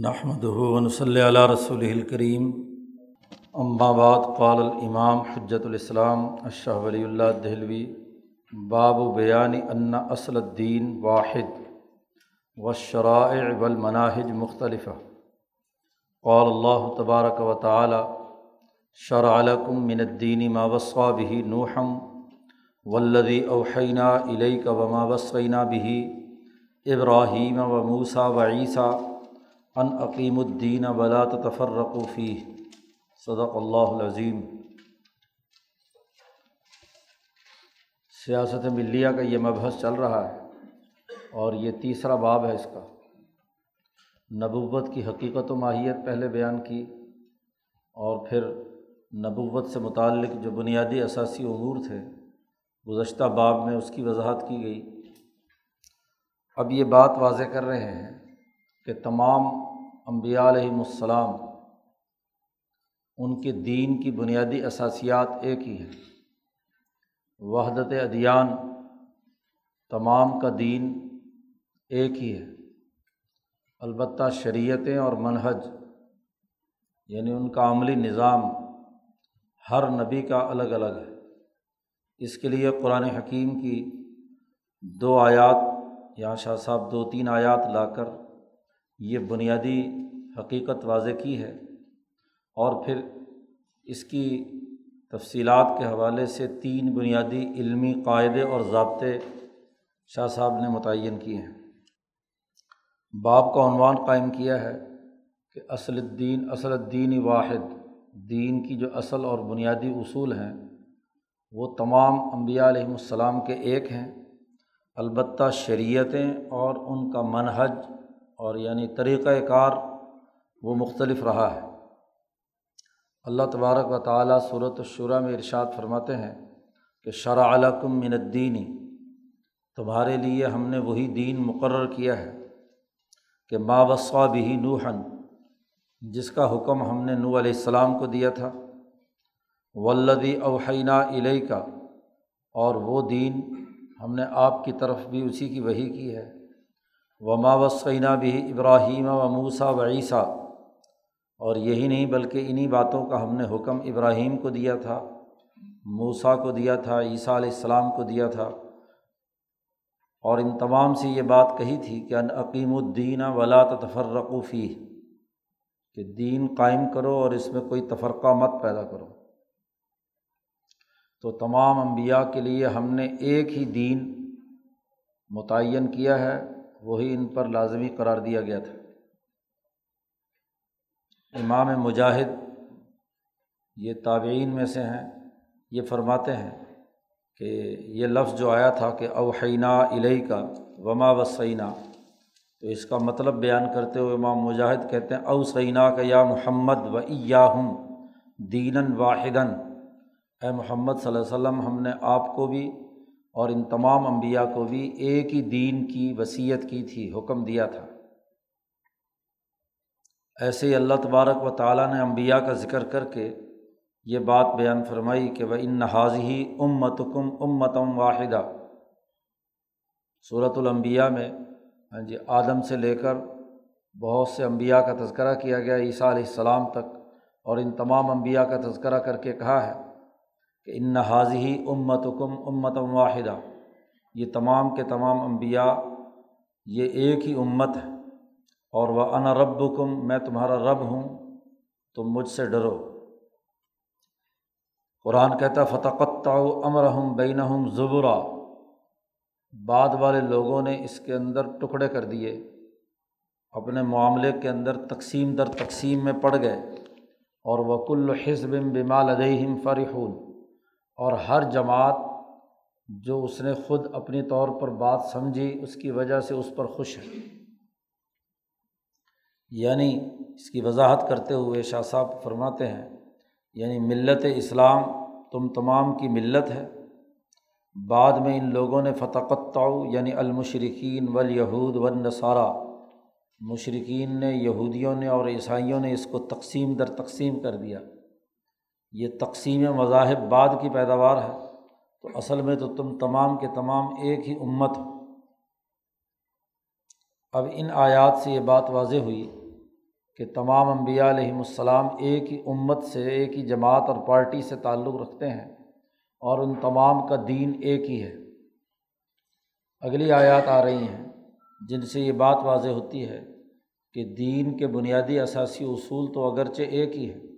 نحمد صلی اللہ رسول الکریم بعد، قال الامام حجت الاسلام اشہ ولی اللہ دہلوی باب و بیانی ان اصل الدین واحد و شرائع والمناہج مختلف قال اللہ تبارک و تعالی شرع لکم من الدین ما وصى به نوحا والذی اوحینا الیک وما وصینا به ابراہیم و موسیٰ و عیسیٰ ان عقیم الدین ولا تفرقفی صدق اللہ العظیم. سیاست ملیہ کا یہ مبحث چل رہا ہے اور یہ تیسرا باب ہے اس کا. نبوت کی حقیقت و ماہیت پہلے بیان کی اور پھر نبوت سے متعلق جو بنیادی اثاثی امور تھے گزشتہ باب میں اس کی وضاحت کی گئی. اب یہ بات واضح کر رہے ہیں کہ تمام امبیا علیہم السلام ان کے دین کی بنیادی اثاسیات ایک ہی ہیں۔ وحدت ادیان تمام کا دین ایک ہی ہے۔ البتہ شریعتیں اور منہج یعنی ان کا عملی نظام ہر نبی کا الگ الگ ہے۔ اس کے لیے قرآن حکیم کی دو آیات یا شاہ صاحب دو تین آیات لا کر یہ بنیادی حقیقت واضح کی ہے اور پھر اس کی تفصیلات کے حوالے سے تین بنیادی علمی قاعدے اور ضابطے شاہ صاحب نے متعین کیے ہیں۔ باب کا عنوان قائم کیا ہے کہ اصل الدین اصل الدین واحد، دین کی جو اصل اور بنیادی اصول ہیں، وہ تمام انبیاء علیہم السلام کے ایک ہیں۔ البتہ شریعتیں اور ان کا منحج اور یعنی طریقۂ کار وہ مختلف رہا ہے۔ اللہ تبارک و تعالیٰ صورت الشرا میں ارشاد فرماتے ہیں کہ شرع علکم من الدینی تمہارے لیے ہم نے وہی دین مقرر کیا ہے کہ وصا بھی نوحن جس کا حکم ہم نے نو علیہ السلام کو دیا تھا۔ ولدی اوحینہ علیہ کا اور وہ دین ہم نے آپ کی طرف بھی اسی کی وہی کی ہے۔ وما وسینہ بھی ابراہیم و موسا و عیسیٰ۔ اور یہی نہیں بلکہ انہیں باتوں کا ہم نے حکم ابراہیم کو دیا تھا موسا کو دیا تھا، عیسیٰ علیہ السلام کو دیا تھا۔ اور ان تمام سے یہ بات کہی تھی کہ ان عقیم الدین ولا تفرقفی کہ دین قائم کرو اور اس میں کوئی تفرقہ مت پیدا کرو۔ تو تمام انبیاء کے لیے ہم نے ایک ہی دین متعین کیا ہے۔ وہی ان پر لازمی قرار دیا گیا تھا۔ امام مجاہد یہ تابعین میں سے ہیں، یہ فرماتے ہیں کہ یہ لفظ جو آیا تھا کہ اوحینہ علیہ کا وما وسینہ تو اس کا مطلب بیان کرتے ہوئے امام مجاہد کہتے ہیں اوسینہ کا یا محمد و ہم دین واحدن اے محمد صلی اللہ علیہ وسلم، ہم نے آپ کو بھی اور ان تمام انبیاء کو بھی ایک ہی دین کی وصیت کی تھی، حکم دیا تھا۔ ایسے ہی اللہ تبارک و تعالیٰ نے امبیا کا ذکر کر کے یہ بات بیان فرمائی کہ وہ ان حاضی امت کم امتم واحدہ صورت الانبیاء میں ہاں جی آدم سے لے کر بہت سے انبیاء کا تذکرہ کیا گیا، عیسیٰ علیہ السلام تک اور ان تمام انبیاء کا تذکرہ کر کے کہا ہے۔ کہ ان حاضی امت کم امتم واحدہ، یہ تمام کے تمام انبیاء، یہ ایک ہی امت ہے۔ اور وہ انا رب کم میں تمہارا رب ہوں، تم مجھ سے ڈرو۔ قرآن کہتا فتقت امر ہم بین ہم زبرا۔ بعد والے لوگوں نے اس کے اندر ٹکڑے کر دیے۔ اپنے معاملے کے اندر تقسیم در تقسیم میں پڑ گئے۔ اور وکل حزب بمال عدہم فرحون۔ اور ہر جماعت جو اس نے خود اپنی طور پر بات سمجھی، اس کی وجہ سے اس پر خوش ہے۔ یعنی اس کی وضاحت کرتے ہوئے شاہ صاحب فرماتے ہیں یعنی ملت اسلام تم تمام کی ملت ہے۔ بعد میں ان لوگوں نے فتقتع یعنی المشرقین ولیہود و نصارہ مشرقین نے، یہودیوں نے اور عیسائیوں نے اس کو تقسیم در تقسیم کر دیا۔ یہ تقسیم مذاہب بعد کی پیداوار ہے۔ تو اصل میں تو تم تمام کے تمام ایک ہی امت ہو۔ اب ان آیات سے یہ بات واضح ہوئی کہ تمام انبیاء علیہم السلام ایک ہی امت سے ایک ہی جماعت اور پارٹی سے تعلق رکھتے ہیں اور ان تمام کا دین ایک ہی ہے۔ اگلی آیات آ رہی ہیں جن سے یہ بات واضح ہوتی ہے کہ دین کے بنیادی اثاثی اصول تو اگرچہ ایک ہی ہے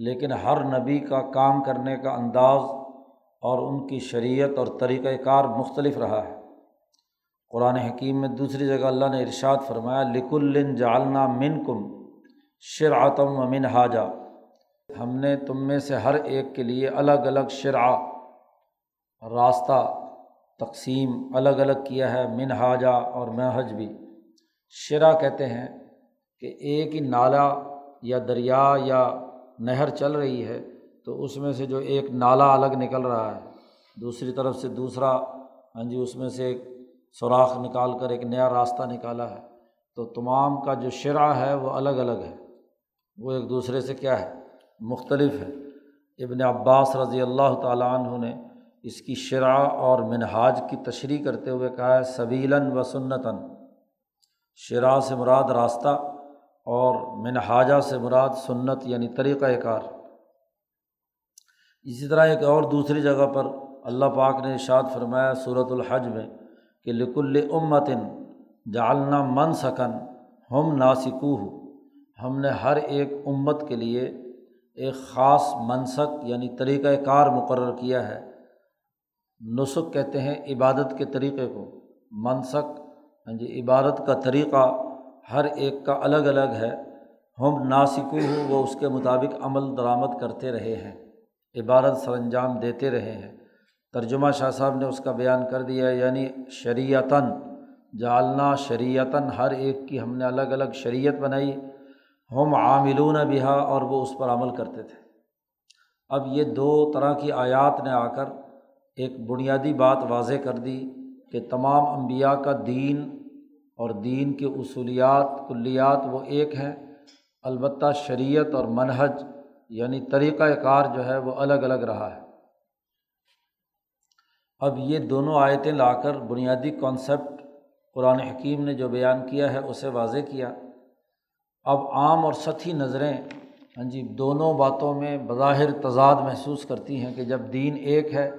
لیکن ہر نبی کا کام کرنے کا انداز اور ان کی شریعت اور طریقۂ کار مختلف رہا ہے۔ قرآن حکیم میں دوسری جگہ اللہ نے ارشاد فرمایا لک الن جالنا من کم شرعتم و من حاجہ ہم نے تم میں سے ہر ایک کے لیے الگ الگ شرع، راستہ، تقسیم الگ الگ کیا ہے من حاجہ اور محج بھی۔ شرع کہتے ہیں کہ ایک ہی نالا یا دریا یا نہر چل رہی ہے تو اس میں سے جو ایک نالا الگ نکل رہا ہے، دوسری طرف سے دوسرا ہاں جی اس میں سے ایک سوراخ نکال کر ایک نیا راستہ نکالا ہے۔ تو تمام کا جو شرع ہے وہ الگ الگ ہے۔ وہ ایک دوسرے سے کیا ہے؟ مختلف ہے۔ ابن عباس رضی اللہ تعالیٰ عنہ نے اس کی شرع اور منہاج کی تشریح کرتے ہوئے کہا ہے، سبیلاً و سنتاً۔ شرع سے مراد راستہ اور منہاجہ سے مراد سنت یعنی طریقۂ کار۔ اسی طرح ایک اور دوسری جگہ پر اللہ پاک نے ارشاد فرمایا صورت الحج میں کہ لکل امتن جالنا من سکن ہم ناسکو ہم نے ہر ایک امت کے لیے ایک خاص منسک یعنی طریقۂ کار مقرر کیا ہے۔ نسخ کہتے ہیں عبادت کے طریقے کو۔ منسک جی عبادت کا طریقہ ہر ایک کا الگ الگ ہے۔ ہم ناسکو ہوں، وہ اس کے مطابق عمل درآمد کرتے رہے ہیں عبادت سر انجام دیتے رہے ہیں۔ ترجمہ شاہ صاحب نے اس کا بیان کر دیا یعنی شریعتاً جالنا شریعتاً ہر ایک کی ہم نے الگ الگ شریعت بنائی۔ ہم عاملون بہا اور وہ اس پر عمل کرتے تھے۔ اب یہ دو طرح کی آیات نے آ کر ایک بنیادی بات واضح کر دی کہ تمام انبیاء کا دین اور دین کے اصولیات، کلیات وہ ایک ہیں۔ البتہ شریعت اور منہج یعنی طریقۂ کار جو ہے وہ الگ الگ رہا ہے۔ اب یہ دونوں آیتیں لا کر بنیادی کانسیپٹ قرآن حکیم نے جو بیان کیا ہے، اسے واضح کیا۔ اب عام اور سطحی نظریں ہاں جی دونوں باتوں میں بظاہر تضاد محسوس کرتی ہیں کہ جب دین ایک ہے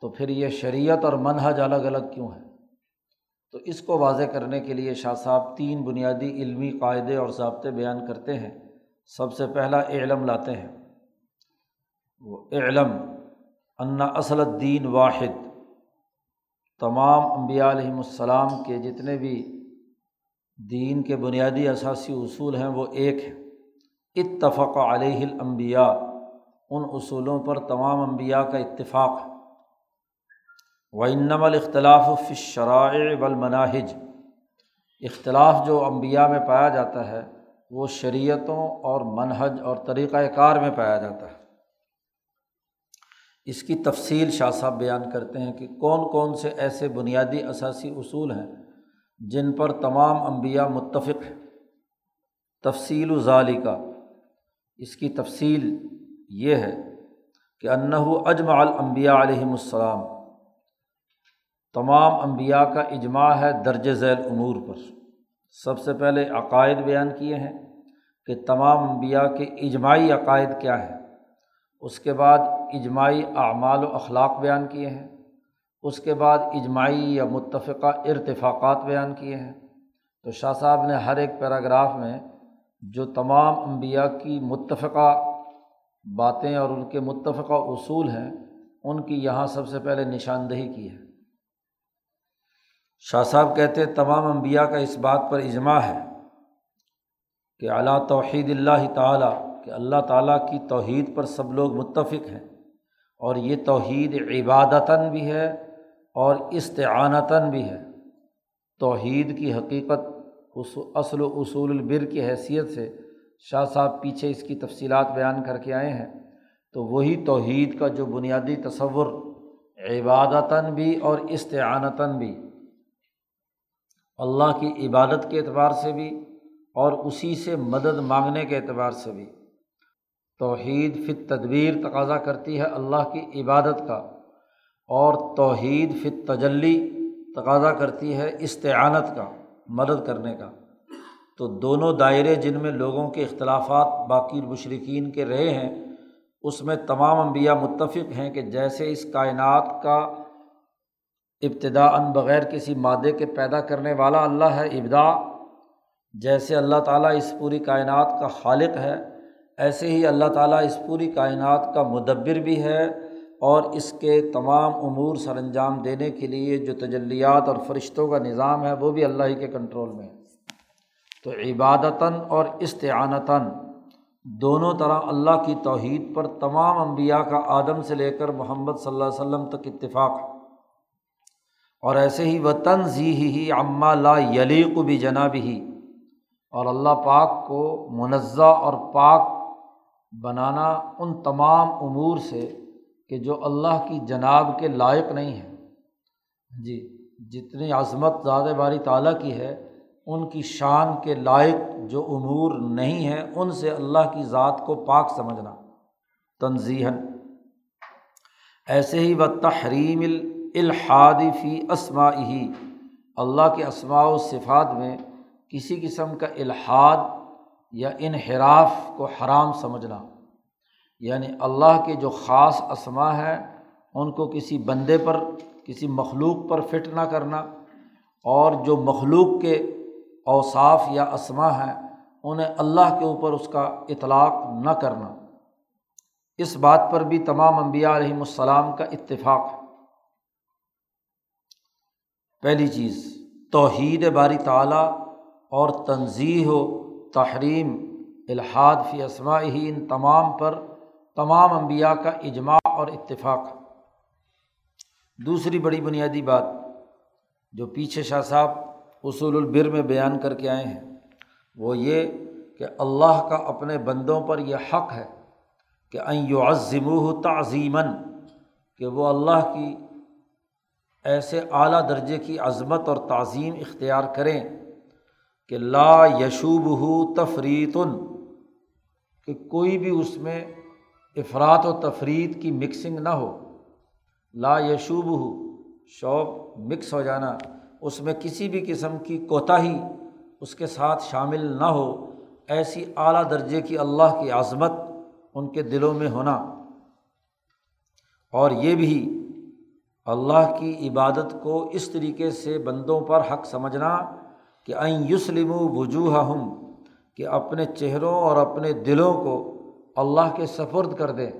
تو پھر یہ شریعت اور منحج الگ الگ کیوں ہے تو اس کو واضح کرنے کے لیے شاہ صاحب تین بنیادی علمی قاعدے اور ضابطے بیان کرتے ہیں۔ سب سے پہلا علم لاتے ہیں۔ وہ علم انا اصل الدین واحد۔ تمام انبیاء علیہم السلام کے جتنے بھی دین کے بنیادی اثاثی اصول ہیں وہ ایک ہے اتفق علیہ الانبیاء۔ ان اصولوں پر تمام انبیاء کا اتفاق ہے۔ و انم الاختلاف فی الشرائع والمناہج اختلاف جو انبیاء میں پایا جاتا ہے، وہ شریعتوں اور منہج اور طریقۂ کار میں پایا جاتا ہے۔ اس کی تفصیل شاہ صاحب بیان کرتے ہیں کہ کون کون سے ایسے بنیادی اثاثی اصول ہیں جن پر تمام انبیاء متفق ہیں۔ تفصیل و ظالی کا اس کی تفصیل یہ ہے کہ انّا اجماع الانبیاء علیہم السلام۔ تمام انبیاء کا اجماع ہے درج ذیل امور پر۔ سب سے پہلے عقائد بیان کیے ہیں کہ تمام انبیاء کے اجماعی عقائد کیا ہیں۔ اس کے بعد اجماعی اعمال و اخلاق بیان کیے ہیں۔ اس کے بعد اجماعی یا متفقہ ارتفاقات بیان کیے ہیں۔ تو شاہ صاحب نے ہر ایک پیراگراف میں جو تمام انبیاء کی متفقہ باتیں اور ان کے متفقہ اصول ہیں، ان کی یہاں سب سے پہلے نشاندہی کی ہے۔ شاہ صاحب کہتے تمام انبیاء کا اس بات پر اجماع ہے کہ اعلیٰ توحید اللہ تعالیٰ، کہ اللہ تعالیٰ کی توحید پر سب لوگ متفق ہیں۔ اور یہ توحید عبادتاً بھی ہے اور استعانتاً بھی ہے۔ توحید کی حقیقت اصل و اصول البر کی حیثیت سے شاہ صاحب پیچھے اس کی تفصیلات بیان کر کے آئے ہیں۔ تو وہی توحید کا جو بنیادی تصور، عبادتاً بھی اور استعانتاً بھی۔ اللہ کی عبادت کے اعتبار سے بھی اور اسی سے مدد مانگنے کے اعتبار سے بھی۔ توحید فت تدبیر تقاضا کرتی ہے اللہ کی عبادت کا اور توحید فت تجلی تقاضا کرتی ہے استعانت کا، مدد کرنے کا۔ تو دونوں دائرے جن میں لوگوں کے اختلافات باقی مشرقین کے رہے ہیں، اس میں تمام انبیاء متفق ہیں کہ جیسے اس کائنات کا ابتدا ان بغیر کسی مادے کے پیدا کرنے والا اللہ ہے ابدا جیسے اللہ تعالیٰ اس پوری کائنات کا خالق ہے، ایسے ہی اللہ تعالیٰ اس پوری کائنات کا مدبر بھی ہے۔ اور اس کے تمام امور سر انجام دینے کے لیے جو تجلیات اور فرشتوں کا نظام ہے، وہ بھی اللہ ہی کے کنٹرول میں۔ ہے تو عبادتاً اور استعانتاً دونوں طرح اللہ کی توحید پر تمام انبیاء کا آدم سے لے کر محمد صلی اللہ علیہ وسلم تک اتفاق۔ ہے اور ایسے ہی وہ تنظی ہی عمّہ لا یلیق بھی جناب ہی اور اللہ پاک کو منزہ اور پاک بنانا ان تمام امور سے کہ جو اللہ کی جناب کے لائق نہیں ہیں۔ جی جتنی عظمت زیادہ باری تعالیٰ کی ہے، ان کی شان کے لائق جو امور نہیں ہیں، ان سے اللہ کی ذات کو پاک سمجھنا۔ تنظیحً ایسے ہی و تحریم الحادی فی اسما ہی اللہ کے اسماع و صفات میں کسی قسم کا الحاد یا انحراف کو حرام سمجھنا۔ یعنی اللہ کے جو خاص اسما ہیں، ان کو کسی بندے پر، کسی مخلوق پر فٹ نہ کرنا۔ اور جو مخلوق کے اوصاف یا اسما ہیں، انہیں اللہ کے اوپر اس کا اطلاق نہ کرنا۔ اس بات پر بھی تمام انبیاء علیہم السلام کا اتفاق ہے۔ پہلی چیز، توحید باری تعلیٰ اور تنظیح و تحریم الحاد فی اسما ہی ان تمام پر تمام انبیاء کا اجماع اور اتفاق۔ دوسری بڑی بنیادی بات جو پیچھے شاہ صاحب اصول البر میں بیان کر کے آئے ہیں، وہ یہ کہ اللہ کا اپنے بندوں پر یہ حق ہے کہ یو عظم تعظیماً، کہ وہ اللہ کی ایسے اعلیٰ درجے کی عظمت اور تعظیم اختیار کریں کہ لا یشوب ہو تفریتن کہ کوئی بھی اس میں افراد و تفریح کی مکسنگ نہ ہو۔ لا یشوب ہو شوق مکس ہو جانا۔ اس میں کسی بھی قسم کی کوتاہی اس کے ساتھ شامل نہ ہو۔ ایسی اعلیٰ درجے کی اللہ کی عظمت ان کے دلوں میں ہونا۔ اور یہ بھی اللہ کی عبادت کو اس طریقے سے بندوں پر حق سمجھنا کہ این یوسلم وجوہ ہم کہ اپنے چہروں اور اپنے دلوں کو اللہ کے سفرد کر دیں،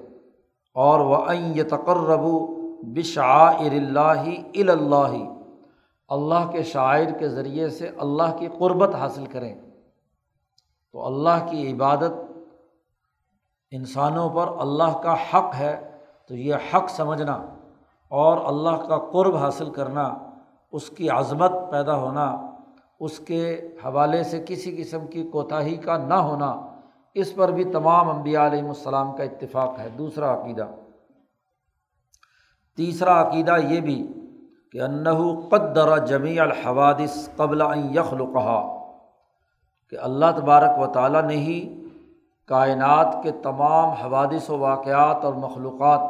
اور وہ این یہ تقرب بشاعر اللہ اللہ اللہ کے شاعر کے ذریعے سے اللہ کی قربت حاصل کریں۔ تو اللہ کی عبادت انسانوں پر اللہ کا حق ہے، تو یہ حق سمجھنا۔ اور اللہ کا قرب حاصل کرنا، اس کی عظمت پیدا ہونا، اس کے حوالے سے کسی قسم کی کوتاہی کا نہ ہونا، اس پر بھی تمام انبیاء علیہم السلام کا اتفاق ہے۔ دوسرا عقیدہ۔ تیسرا عقیدہ یہ بھی کہ انّو قدر جمیع الحوادث قبل یخل کہا کہ اللہ تبارک و تعالیٰ نے ہی کائنات کے تمام حوادث و واقعات اور مخلوقات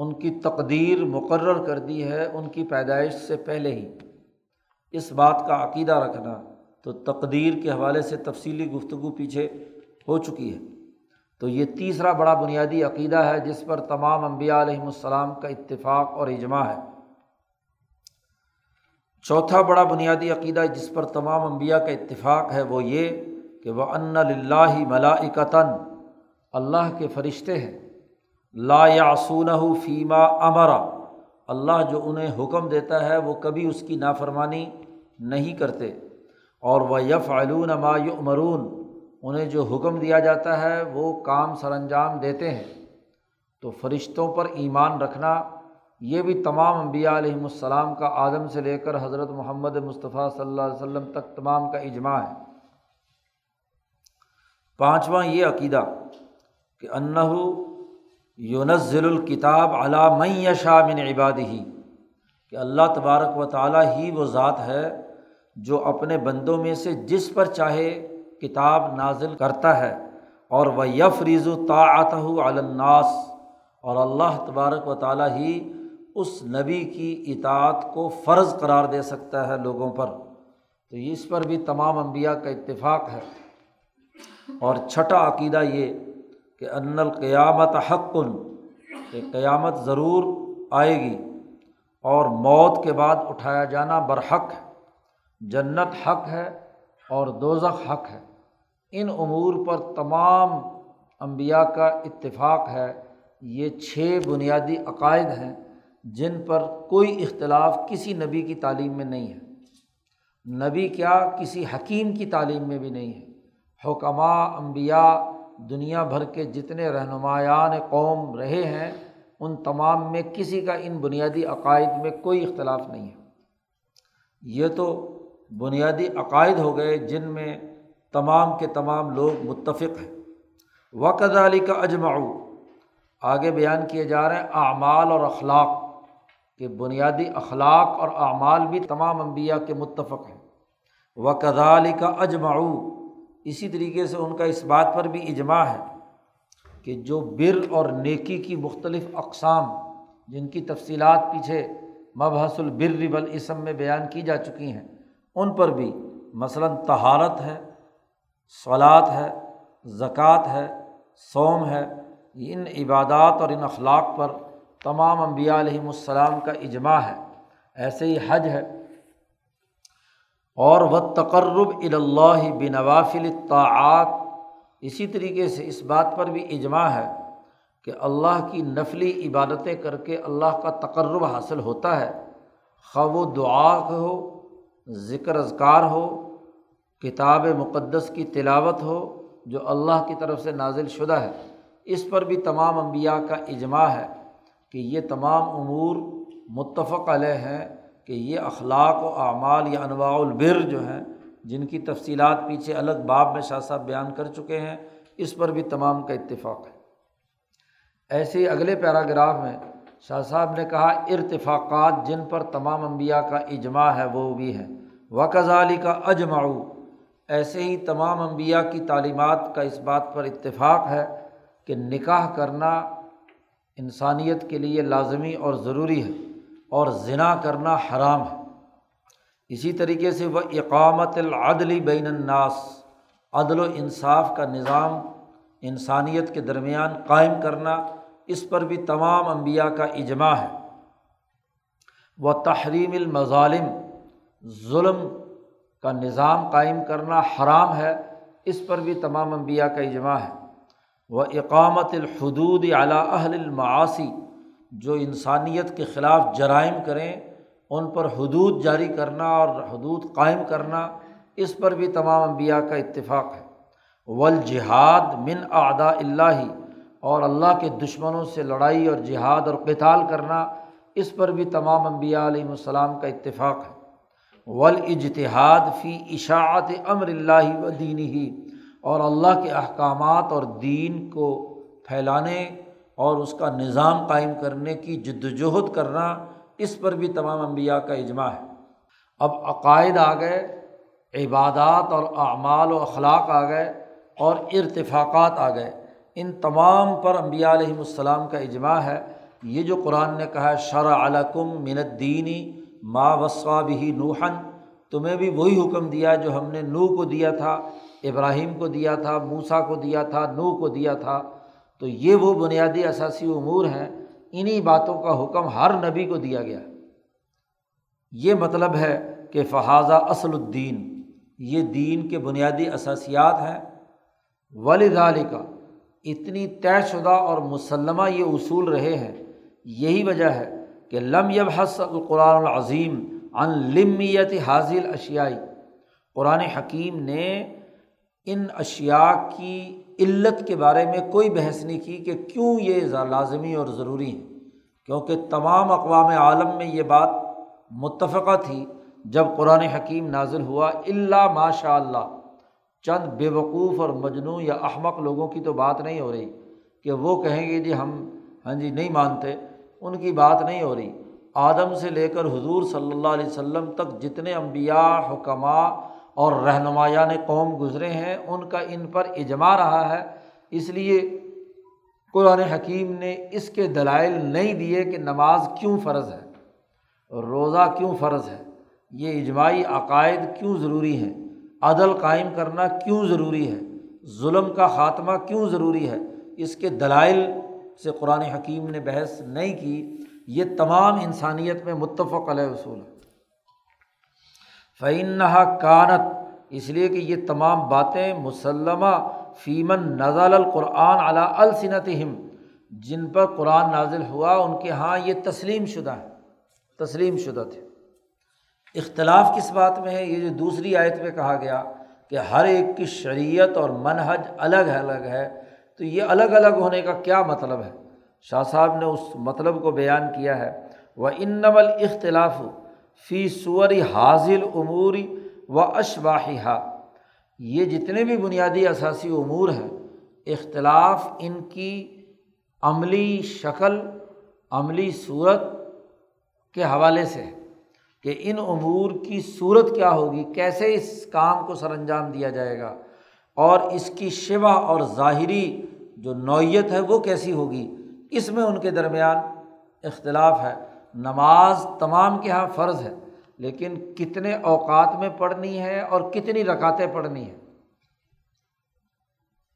ان کی تقدیر مقرر کر دی ہے ان کی پیدائش سے پہلے ہی۔ اس بات کا عقیدہ رکھنا تو تقدیر کے حوالے سے تفصیلی گفتگو پیچھے ہو چکی ہے۔ تو یہ تیسرا بڑا بنیادی عقیدہ ہے جس پر تمام انبیاء علیہم السلام کا اتفاق اور اجماع ہے۔ چوتھا بڑا بنیادی عقیدہ جس پر تمام انبیاء کا اتفاق ہے وہ یہ کہ وہ ان لاہ ملاکتاً اللہ کے فرشتے ہیں۔ لا یاسون فیمہ امرا اللہ جو انہیں حکم دیتا ہے وہ کبھی اس کی نافرمانی نہیں کرتے۔ اور وہ یف علون ما انہیں جو حکم دیا جاتا ہے وہ کام سر انجام دیتے ہیں۔ تو فرشتوں پر ایمان رکھنا، یہ بھی تمام انبیاء علیہم السلام کا آدم سے لے کر حضرت محمد مصطفیٰ صلی اللہ علیہ وسلم تک تمام کا اجماع ہے۔ پانچواں یہ عقیدہ کہ انّ یونزل الکتاب علام یشا من عبادی ہی کہ اللہ تبارک و تعالیٰ ہی وہ ذات ہے جو اپنے بندوں میں سے جس پر چاہے کتاب نازل کرتا ہے، اور وہ یفریز و طاعت الناس، اور اللہ تبارک و تعالیٰ ہی اس نبی کی اطاعت کو فرض قرار دے سکتا ہے لوگوں پر۔ تو اس پر بھی تمام انبیاء کا اتفاق ہے۔ اور چھٹا عقیدہ یہ کہ ان القیامت حق کن کہ قیامت ضرور آئے گی اور موت کے بعد اٹھایا جانا برحق ہے۔ جنت حق ہے اور دوزخ حق ہے۔ ان امور پر تمام انبیاء کا اتفاق ہے۔ یہ چھ بنیادی عقائد ہیں جن پر کوئی اختلاف کسی نبی کی تعلیم میں نہیں ہے۔ نبی کیا کسی حکیم کی تعلیم میں بھی نہیں ہے۔ حکمہ انبیاء دنیا بھر کے جتنے رہنمایان قوم رہے ہیں، ان تمام میں کسی کا ان بنیادی عقائد میں کوئی اختلاف نہیں ہے۔ یہ تو بنیادی عقائد ہو گئے جن میں تمام کے تمام لوگ متفق ہیں۔ وقت علی کا اجماؤ آگے بیان کیے جا رہے ہیں اعمال اور اخلاق کہ بنیادی اخلاق اور اعمال بھی تمام انبیاء کے متفق ہیں۔ وقت علی کا اجماؤ اسی طریقے سے ان کا اس بات پر بھی اجماع ہے کہ جو بر اور نیکی کی مختلف اقسام جن کی تفصیلات پیچھے مبحث البر والاسم میں بیان کی جا چکی ہیں، ان پر بھی مثلاً تہارت ہے، صلات ہے، زکوٰۃ ہے سوم ہے، ان عبادات اور ان اخلاق پر تمام انبیاء علیہم السلام کا اجماع ہے۔ ایسے ہی حج ہے اور و تقرب الا بنوافل طاعات اسی طریقے سے اس بات پر بھی اجماع ہے کہ اللہ کی نفلی عبادتیں کر کے اللہ کا تقرب حاصل ہوتا ہے۔ خواب و دعا ہو، ذکر اذکار ہو، کتاب مقدس کی تلاوت ہو، جو اللہ کی طرف سے نازل شدہ ہے۔ اس پر بھی تمام انبیاء کا اجماع ہے کہ یہ تمام امور متفق علیہ ہیں۔ کہ یہ اخلاق و اعمال یا انواع البر جو ہیں، جن کی تفصیلات پیچھے الگ باب میں شاہ صاحب بیان کر چکے ہیں، اس پر بھی تمام کا اتفاق ہے۔ ایسے ہی اگلے پیراگراف میں شاہ صاحب نے کہا، ارتفاقات جن پر تمام انبیاء کا اجماع ہے، وہ بھی ہیں۔ وکزالی کا اجماؤ ایسے ہی تمام انبیاء کی تعلیمات کا اس بات پر اتفاق ہے کہ نکاح کرنا انسانیت کے لیے لازمی اور ضروری ہے۔ اور ذنا کرنا حرام ہے۔ اسی طریقے سے وہ اقامت العدلی بین الناس، عدل و انصاف کا نظام انسانیت کے درمیان قائم کرنا اس پر بھی تمام انبیاء کا اجماع ہے۔ وہ تحریم المظالم، ظلم کا نظام قائم کرنا حرام ہے، اس پر بھی تمام انبیاء کا اجماع ہے۔ وہ اقامت الحدود اعلیٰ اہل المعاصی جو انسانیت کے خلاف جرائم کریں، ان پر حدود جاری کرنا اور حدود قائم کرنا اس پر بھی تمام انبیاء کا اتفاق ہے۔ ولجہاد من اعدا اللہ اور اللہ کے دشمنوں سے لڑائی اور جہاد اور کتال کرنا اس پر بھی تمام انبیاء علیہم السلام کا اتفاق ہے۔ ولاجتحاد فی اشاعت امر اللہ و دینی ہی اور اللہ کے احکامات اور دین کو پھیلانے اور اس کا نظام قائم کرنے کی جد وجہد کرنا اس پر بھی تمام انبیاء کا اجماع ہے۔ اب عقائد آ گئے، عبادات اور اعمال و اخلاق آ گئے اور ارتفاقات آ گئے۔ ان تمام پر انبیاء علیہم السلام کا اجماع ہے۔ یہ جو قرآن نے کہا ہے، شرع علکم من الدینی ما وسا بھی نوحن تمہیں بھی وہی حکم دیا جو ہم نے نو کو دیا تھا، ابراہیم کو دیا تھا موسا کو دیا تھا نو کو دیا تھا۔ تو یہ وہ بنیادی اثاثی امور ہیں انہیں باتوں کا حکم ہر نبی کو دیا گیا۔ یہ مطلب ہے کہ فحاظہ اصل الدین، یہ دین کے بنیادی اثاسیات ہیں۔ والد کا اتنی طے شدہ اور مسلمہ یہ اصول رہے ہیں۔ یہی وجہ ہے کہ لم یب حس القرآن العظیم ان لمیت حاضل اشیائی قرآن حکیم نے ان اشیا کی علت کے بارے میں کوئی بحث نہیں کی کہ کیوں یہ لازمی اور ضروری ہے۔ کیونکہ تمام اقوام عالم میں یہ بات متفقہ تھی۔ جب قرآن حکیم نازل ہوا اللہ ماشاء اللہ، چند بے وقوف اور مجنوع یا احمق لوگوں کی تو بات نہیں ہو رہی کہ وہ کہیں گے جی ہم ہاں جی نہیں مانتے، ان کی بات نہیں ہو رہی۔ آدم سے لے کر حضور صلی اللہ علیہ وسلم تک جتنے امبیا حکمہ اور رہنمایان قوم گزرے ہیں، ان کا ان پر اجماع رہا ہے۔ اس لیے قرآن حکیم نے اس کے دلائل نہیں دیے کہ نماز کیوں فرض ہے، روزہ کیوں فرض ہے۔ یہ اجماعی عقائد کیوں ضروری ہیں؟ عدل قائم کرنا کیوں ضروری ہے؟ ظلم کا خاتمہ کیوں ضروری ہے؟ اس کے دلائل سے قرآن حکیم نے بحث نہیں کی۔ یہ تمام انسانیت میں متفق علیہ اصول ہے۔ فعنحا کانت اس لیے کہ یہ تمام باتیں مسلمہ فیمن نزل القرآن علا السنت جن پر قرآن نازل ہوا، ان کے یہاں یہ تسلیم شدہ ہے تسلیم شدہ تھے۔ اختلاف کس بات میں ہے؟ یہ جو دوسری آیت میں کہا گیا کہ ہر ایک کی شریعت اور منحج الگ الگ ہے، تو یہ الگ الگ ہونے کا کیا مطلب ہے؟ شاہ صاحب نے اس مطلب کو بیان کیا ہے۔ وہ انول اختلاف فی سوری حاضل عموری و اشباہا یہ جتنے بھی بنیادی اثاثی امور ہیں، اختلاف ان کی عملی شکل، عملی صورت کے حوالے سے ہے کہ ان امور کی صورت کیا ہوگی، کیسے اس کام کو سر انجام دیا جائے گا، اور اس کی شبہ اور ظاہری جو نوعیت ہے وہ کیسی ہوگی۔ اس میں ان کے درمیان اختلاف ہے۔ نماز تمام کے یہاں فرض ہے، لیکن کتنے اوقات میں پڑھنی ہے اور کتنی رکاتیں پڑھنی ہیں؟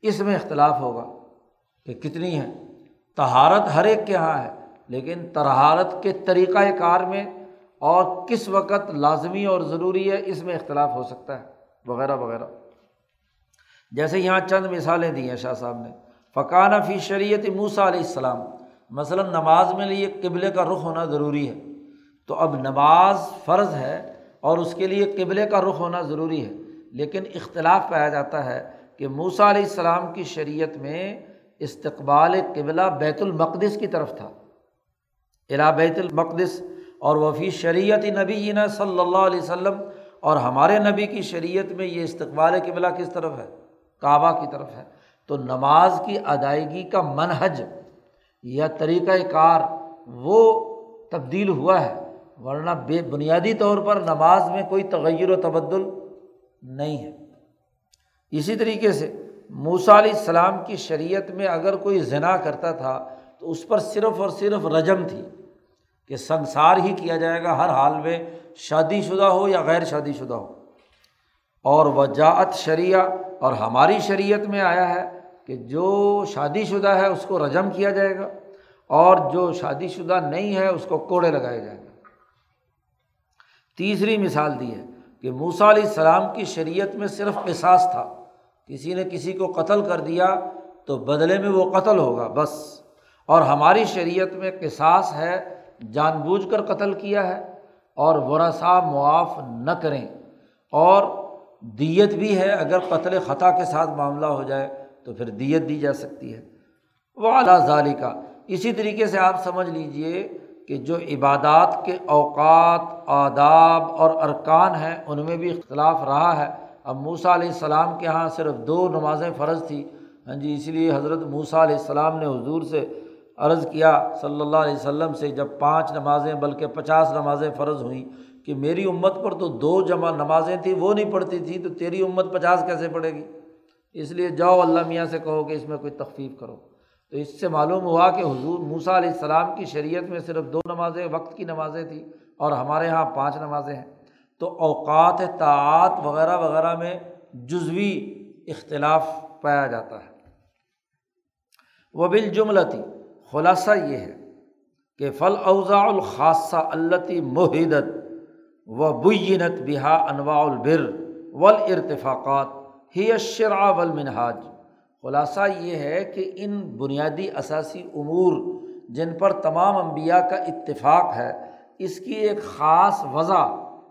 اس میں اختلاف ہوگا کہ کتنی ہے تہارت ہر ایک کے یہاں ہے، لیکن تہارت کے طریقۂ کار میں اور کس وقت لازمی اور ضروری ہے، اس میں اختلاف ہو سکتا ہے، وغیرہ وغیرہ۔ جیسے یہاں چند مثالیں دی ہیں شاہ صاحب نے۔ فقانہ فی شریعت موسا علیہ السلام مثلاً نماز میں لیے قبلے کا رخ ہونا ضروری ہے، تو اب نماز فرض ہے اور اس کے لیے قبلے کا رخ ہونا ضروری ہے، لیکن اختلاف پایا جاتا ہے کہ موسا علیہ السلام کی شریعت میں استقبال قبلہ بیت المقدس کی طرف تھا۔ الا بیت المقدس اور وفی شریعت نبی صلی اللہ علیہ وسلم اور ہمارے نبی کی شریعت میں یہ استقبال قبلہ کس طرف ہے؟ کعبہ کی طرف ہے۔ تو نماز کی ادائیگی کا منحج یا طریقۂ کار وہ تبدیل ہوا ہے، ورنہ بے بنیادی طور پر نماز میں کوئی تغیر و تبدل نہیں ہے۔ اسی طریقے سے موسا علیہ السلام کی شریعت میں اگر کوئی ذنا کرتا تھا تو اس پر صرف اور صرف رجم تھی کہ سنسار ہی کیا جائے گا، ہر حال میں شادی شدہ ہو یا غیر شادی شدہ ہو۔ اور وجاعت شریعہ اور ہماری شریعت میں آیا ہے کہ جو شادی شدہ ہے اس کو رجم کیا جائے گا اور جو شادی شدہ نہیں ہے اس کو کوڑے لگایا جائے گا تیسری مثال دی ہے کہ موسا علیہ السلام کی شریعت میں صرف قصاص تھا۔ کسی نے کسی کو قتل کر دیا تو بدلے میں وہ قتل ہوگا بس۔ اور ہماری شریعت میں قصاص ہے، جان بوجھ کر قتل کیا ہے اور ورثا معاف نہ کریں۔ اور دیت بھی ہے اگر قتل خطا کے ساتھ معاملہ ہو جائے۔ تو پھر دیت دی جا سکتی ہے۔ وہ اعلیٰ ظالی کا اسی طریقے سے آپ سمجھ لیجیے کہ جو عبادات کے اوقات، آداب اور ارکان ہیں، ان میں بھی اختلاف رہا ہے۔ اب موسا علیہ السلام کے یہاں صرف دو نمازیں فرض تھیں۔ ہاں جی اسی لیے حضرت موسا علیہ السلام نے حضور سے عرض کیا صلی اللہ علیہ وسلم سے، جب پانچ نمازیں بلکہ پچاس نمازیں فرض ہوئیں کہ میری امت پر تو دو جمع نمازیں تھیں، وہ نہیں پڑھتی تھیں، تو تیری امت پچاس کیسے پڑھے گی؟ اس لیے جاؤ اللہ میاں سے کہو کہ اس میں کوئی تخفیف کرو۔ تو اس سے معلوم ہوا کہ حضور موسا علیہ السلام کی شریعت میں صرف دو نمازیں، وقت کی نمازیں تھیں اور ہمارے یہاں پانچ نمازیں ہیں۔ تو اوقات طاعت وغیرہ وغیرہ میں جزوی اختلاف پایا جاتا ہے۔ وہ بالجملتی خلاصہ یہ ہے کہ فل اوضاء الخاصہ التی محدت و بینت بہا انواع البر ول ارتفاقات ہی اشرا والمنہاج۔ خلاصہ یہ ہے کہ ان بنیادی اثاثی امور جن پر تمام انبیاء کا اتفاق ہے، اس کی ایک خاص وضع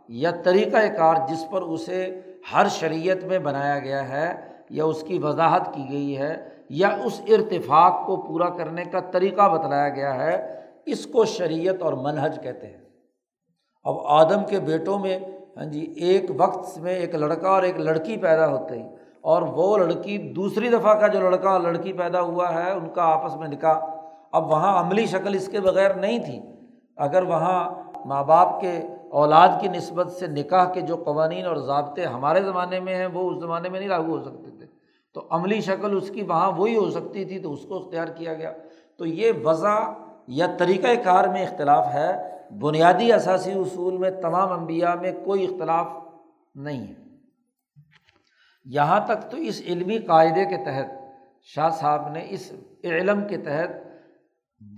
یا طریقۂ کار جس پر اسے ہر شریعت میں بنایا گیا ہے، یا اس کی وضاحت کی گئی ہے، یا اس ارتفاق کو پورا کرنے کا طریقہ بتلایا گیا ہے، اس کو شریعت اور منہج کہتے ہیں۔ اب آدم کے بیٹوں میں ہاں جی ایک وقت میں ایک لڑکا اور ایک لڑکی پیدا ہوتے ہیں۔ اور وہ لڑکی دوسری دفعہ کا جو لڑکا اور لڑکی پیدا ہوا ہے، ان کا آپس میں نکاح۔ اب وہاں عملی شکل اس کے بغیر نہیں تھی۔ اگر وہاں ماں باپ کے اولاد کی نسبت سے نکاح کے جو قوانین اور ضابطے ہمارے زمانے میں ہیں، وہ اس زمانے میں نہیں لاگو ہو سکتے تھے۔ تو عملی شکل اس کی وہاں وہی ہو سکتی تھی، تو اس کو اختیار کیا گیا۔ تو یہ وضع یا طریقۂ کار میں اختلاف ہے۔ بنیادی اثاثی اصول میں تمام انبیاء میں کوئی اختلاف نہیں ہے۔ یہاں تک تو اس علمی قاعدے کے تحت شاہ صاحب نے اس علم کے تحت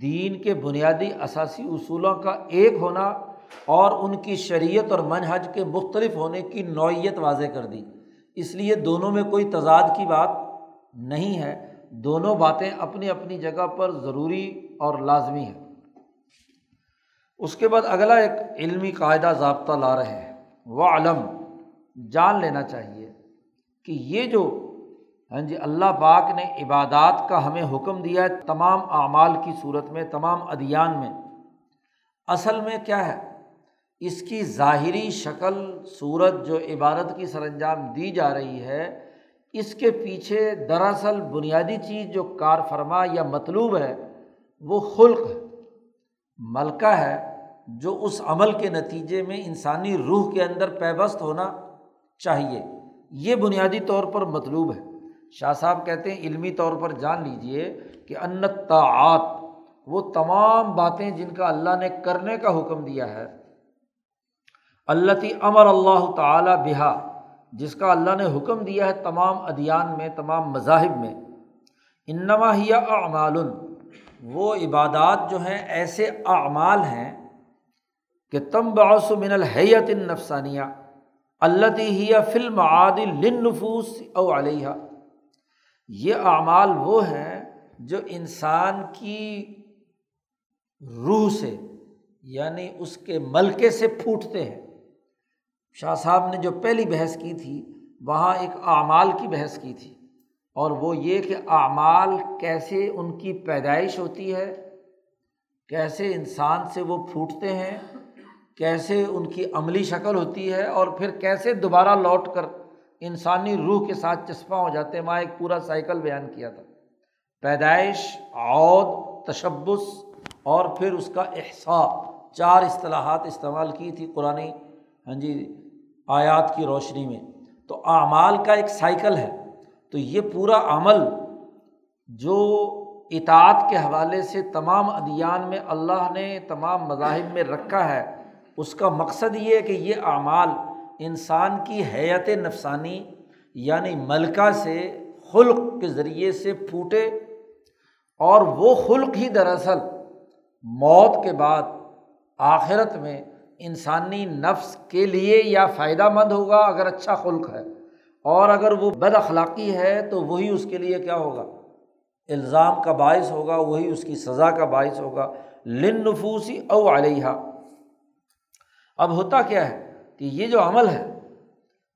دین کے بنیادی اثاثی اصولوں کا ایک ہونا اور ان کی شریعت اور منحج کے مختلف ہونے کی نوعیت واضح کر دی۔ اس لیے دونوں میں کوئی تضاد کی بات نہیں ہے۔ دونوں باتیں اپنی اپنی جگہ پر ضروری اور لازمی ہیں۔ اس کے بعد اگلا ایک علمی قاعدہ ضابطہ لا رہے ہیں۔ وہ علم جان لینا چاہیے۔ کہ یہ جو ہاں جی اللہ پاک نے عبادات کا ہمیں حکم دیا ہے تمام اعمال کی صورت میں، تمام ادیان میں، اصل میں کیا ہے؟ اس کی ظاہری شکل، صورت جو عبادت کی سر انجام دی جا رہی ہے، اس کے پیچھے دراصل بنیادی چیز جو کار فرما یا مطلوب ہے، وہ خلق ہے، ملکہ ہے، جو اس عمل کے نتیجے میں انسانی روح کے اندر پیبست ہونا چاہیے۔ یہ بنیادی طور پر مطلوب ہے۔ شاہ صاحب کہتے ہیں، علمی طور پر جان لیجیے کہ انتعات وہ تمام باتیں جن کا اللہ نے کرنے کا حکم دیا ہے اللہ امر اللہ تعالیٰ بہا، جس کا اللہ نے حکم دیا ہے تمام ادیان میں، تمام مذاہب میں۔ انما ہی اعمال وہ عبادات جو ہیں، ایسے اعمال ہیں کہ تم باس من الحیت النفسانیہ۔ اللہ ہی فلم عادل نفوس او علیہ یہ اعمال وہ ہیں جو انسان کی روح سے یعنی اس کے ملکے سے پھوٹتے ہیں۔ شاہ صاحب نے جو پہلی بحث کی تھی، وہاں ایک اعمال کی بحث کی تھی۔ اور وہ یہ کہ اعمال کیسے ان کی پیدائش ہوتی ہے، کیسے انسان سے وہ پھوٹتے ہیں کیسے ان کی عملی شکل ہوتی ہے اور پھر کیسے دوبارہ لوٹ کر انسانی روح کے ساتھ چسپاں ہو جاتے ہیں؟ وہاں ایک پورا سائیکل بیان کیا تھا۔ پیدائش، عود تشبس اور پھر اس کا احسا چار اصطلاحات استعمال کی تھی قرآن ہاں جی آیات کی روشنی میں۔ تو اعمال کا ایک سائیکل ہے۔ تو یہ پورا عمل جو اطاعت کے حوالے سے تمام ادیان میں اللہ نے تمام مذاہب میں رکھا ہے اس کا مقصد یہ ہے کہ یہ اعمال انسان کی حیت نفسانی یعنی ملکہ سے خلق کے ذریعے سے پھوٹے اور وہ خلق ہی دراصل موت کے بعد آخرت میں انسانی نفس کے لیے یا فائدہ مند ہوگا اگر اچھا خلق ہے اور اگر وہ بد اخلاقی ہے تو وہی اس کے لیے کیا ہوگا؟ الزام کا باعث ہوگا، وہی اس کی سزا کا باعث ہوگا۔ لن نفوسی او علیہ اب ہوتا کیا ہے کہ یہ جو عمل ہے،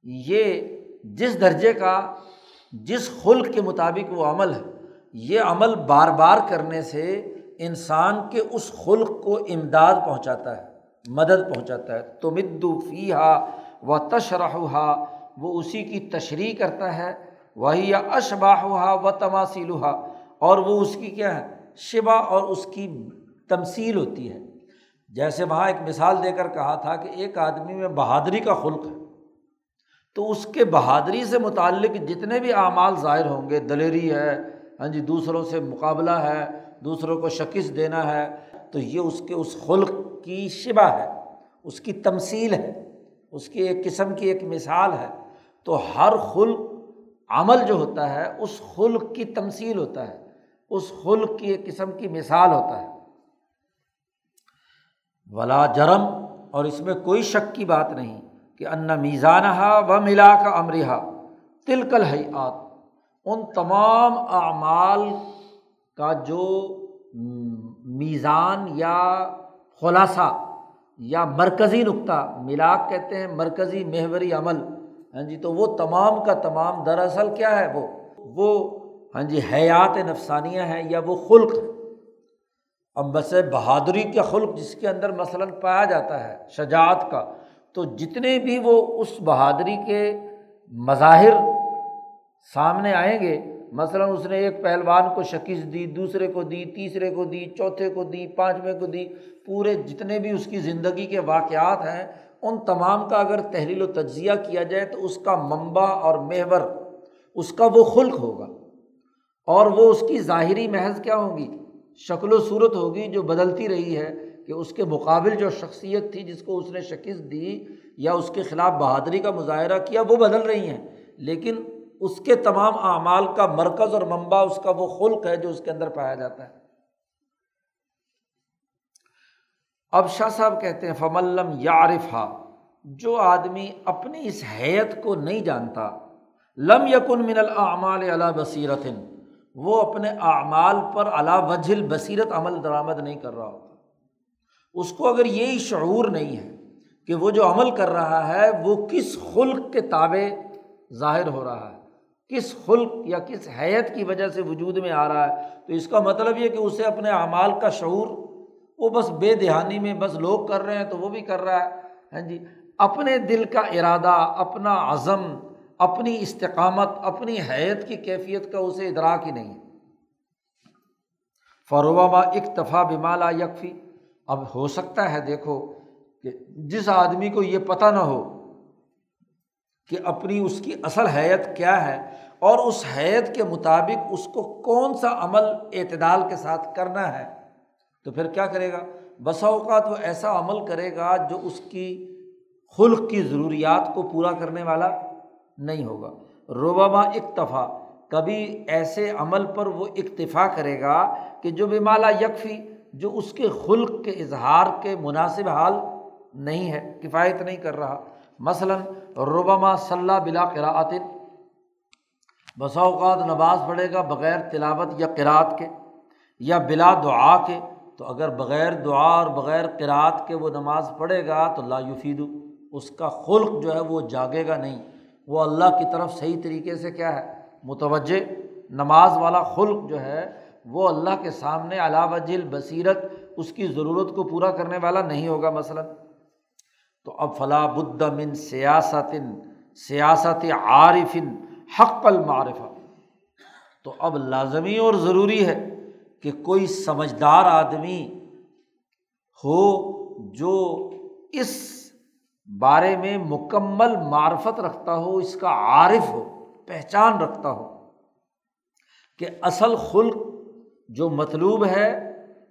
یہ جس درجے کا، جس خلق کے مطابق وہ عمل ہے، یہ عمل بار بار کرنے سے انسان کے اس خلق کو امداد پہنچاتا ہے، مدد پہنچاتا ہے۔ تو مدو فی ہا و تشرح ہا وہ اسی کی تشریح کرتا ہے۔ وہی یا اشباہ ہا و تماثیل ہا اور وہ اس کی کیا ہے شبا اور اس کی تمثیل ہوتی ہے۔ جیسے وہاں ایک مثال دے کر کہا تھا کہ ایک آدمی میں بہادری کا خلق ہے، تو اس کے بہادری سے متعلق جتنے بھی اعمال ظاہر ہوں گے، دلیری ہے ہاں جی دوسروں سے مقابلہ ہے، دوسروں کو شکست دینا ہے، تو یہ اس کے، اس خلق کی شبہ ہے، اس کی تمثیل ہے، اس کی ایک قسم کی ایک مثال ہے۔ تو ہر خلق عمل جو ہوتا ہے، اس خلق کی تمثیل ہوتا ہے، اس خلق کی ایک قسم کی مثال ہوتا ہے۔ ولا جرم، اور اس میں کوئی شک کی بات نہیں کہ ان میزان ہا و ملا کا امرحا تلکل حیات ان تمام اعمال کا جو میزان یا خلاصہ یا مرکزی نقطہ ملاق کہتے ہیں، مرکزی محوری عمل ہاں جی تو وہ تمام کا تمام دراصل کیا ہے وہ؟ وہ ہاں جی حیات نفسانیہ ہیں یا وہ خلق ہے۔ اب بس بہادری کا خلق جس کے اندر مثلاً پایا جاتا ہے، شجاعت کا، تو جتنے بھی وہ اس بہادری کے مظاہر سامنے آئیں گے، مثلاً اس نے ایک پہلوان کو شکست دی، دوسرے کو دی، تیسرے کو دی، چوتھے کو دی، پانچویں کو دی، پورے جتنے بھی اس کی زندگی کے واقعات ہیں، ان تمام کا اگر تحریل و تجزیہ کیا جائے تو اس کا منبع اور محور، اس کا وہ خلق ہوگا۔ اور وہ اس کی ظاہری محض کیا ہوگی شکل و صورت ہوگی جو بدلتی رہی ہے کہ اس کے مقابل جو شخصیت تھی جس کو اس نے شکست دی یا اس کے خلاف بہادری کا مظاہرہ کیا، وہ بدل رہی ہیں۔ لیکن اس کے تمام اعمال کا مرکز اور منبع اس کا وہ خلق ہے جو اس کے اندر پایا جاتا ہے۔ اب شاہ صاحب کہتے ہیں فملم یارف جو آدمی اپنی اس حیت کو نہیں جانتا، لم یکن من العمال علا بصیرت وہ اپنے اعمال پر علا وجل بصیرت عمل درآمد نہیں کر رہا ہوتا۔ اس کو اگر یہی شعور نہیں ہے کہ وہ جو عمل کر رہا ہے، وہ کس خلق کے تابع ظاہر ہو رہا ہے؟ کس خلق یا کس حیت کی وجہ سے وجود میں آ رہا ہے؟ تو اس کا مطلب یہ کہ اسے اپنے اعمال کا شعور، وہ بس بے دہانی میں بس لوگ کر رہے ہیں تو وہ بھی کر رہا ہے۔ ہاں جی اپنے دل کا ارادہ، اپنا عزم اپنی استقامت، اپنی حیت کی کیفیت کا اسے ادراک ہی نہیں ہے۔ فروبا اکتفا بمالا یکفی۔ اب ہو سکتا ہے دیکھو کہ جس آدمی کو یہ پتہ نہ ہو کہ اپنی اس کی اصل حیت کیا ہے اور اس حیت کے مطابق اس کو کون سا عمل اعتدال کے ساتھ کرنا ہے، تو پھر کیا کرے گا؟ بسا اوقات وہ ایسا عمل کرے گا جو اس کی خلق کی ضروریات کو پورا کرنے والا نہیں ہوگا۔ روبامہ اکتفا، کبھی ایسے عمل پر وہ اکتفا کرے گا کہ جو بھی مالا یکفی، جو اس کے خلق کے اظہار کے مناسب حال نہیں ہے، کفایت نہیں کر رہا۔ مثلاً، ربما صلاح بلا قراعت بسا اوقات نماز پڑھے گا بغیر تلاوت یا قرأت کے یا بلا دعا کے، تو اگر بغیر دعا اور بغیر قرأت کے وہ نماز پڑھے گا تو لا یفید اس کا خلق جو ہے وہ جاگے گا نہیں۔ وہ اللہ کی طرف صحیح طریقے سے کیا ہے؟ متوجہ، نماز والا خلق جو ہے، وہ اللہ کے سامنے علاوہ جل بصیرت اس کی ضرورت کو پورا کرنے والا نہیں ہوگا مثلاً۔ تو اب فلاں بد من سیاست سیاست عارفن حق المعرفہ۔ تو اب لازمی اور ضروری ہے کہ کوئی سمجھدار آدمی ہو جو اس بارے میں مکمل معرفت رکھتا ہو، اس کا عارف ہو، پہچان رکھتا ہو کہ اصل خلق جو مطلوب ہے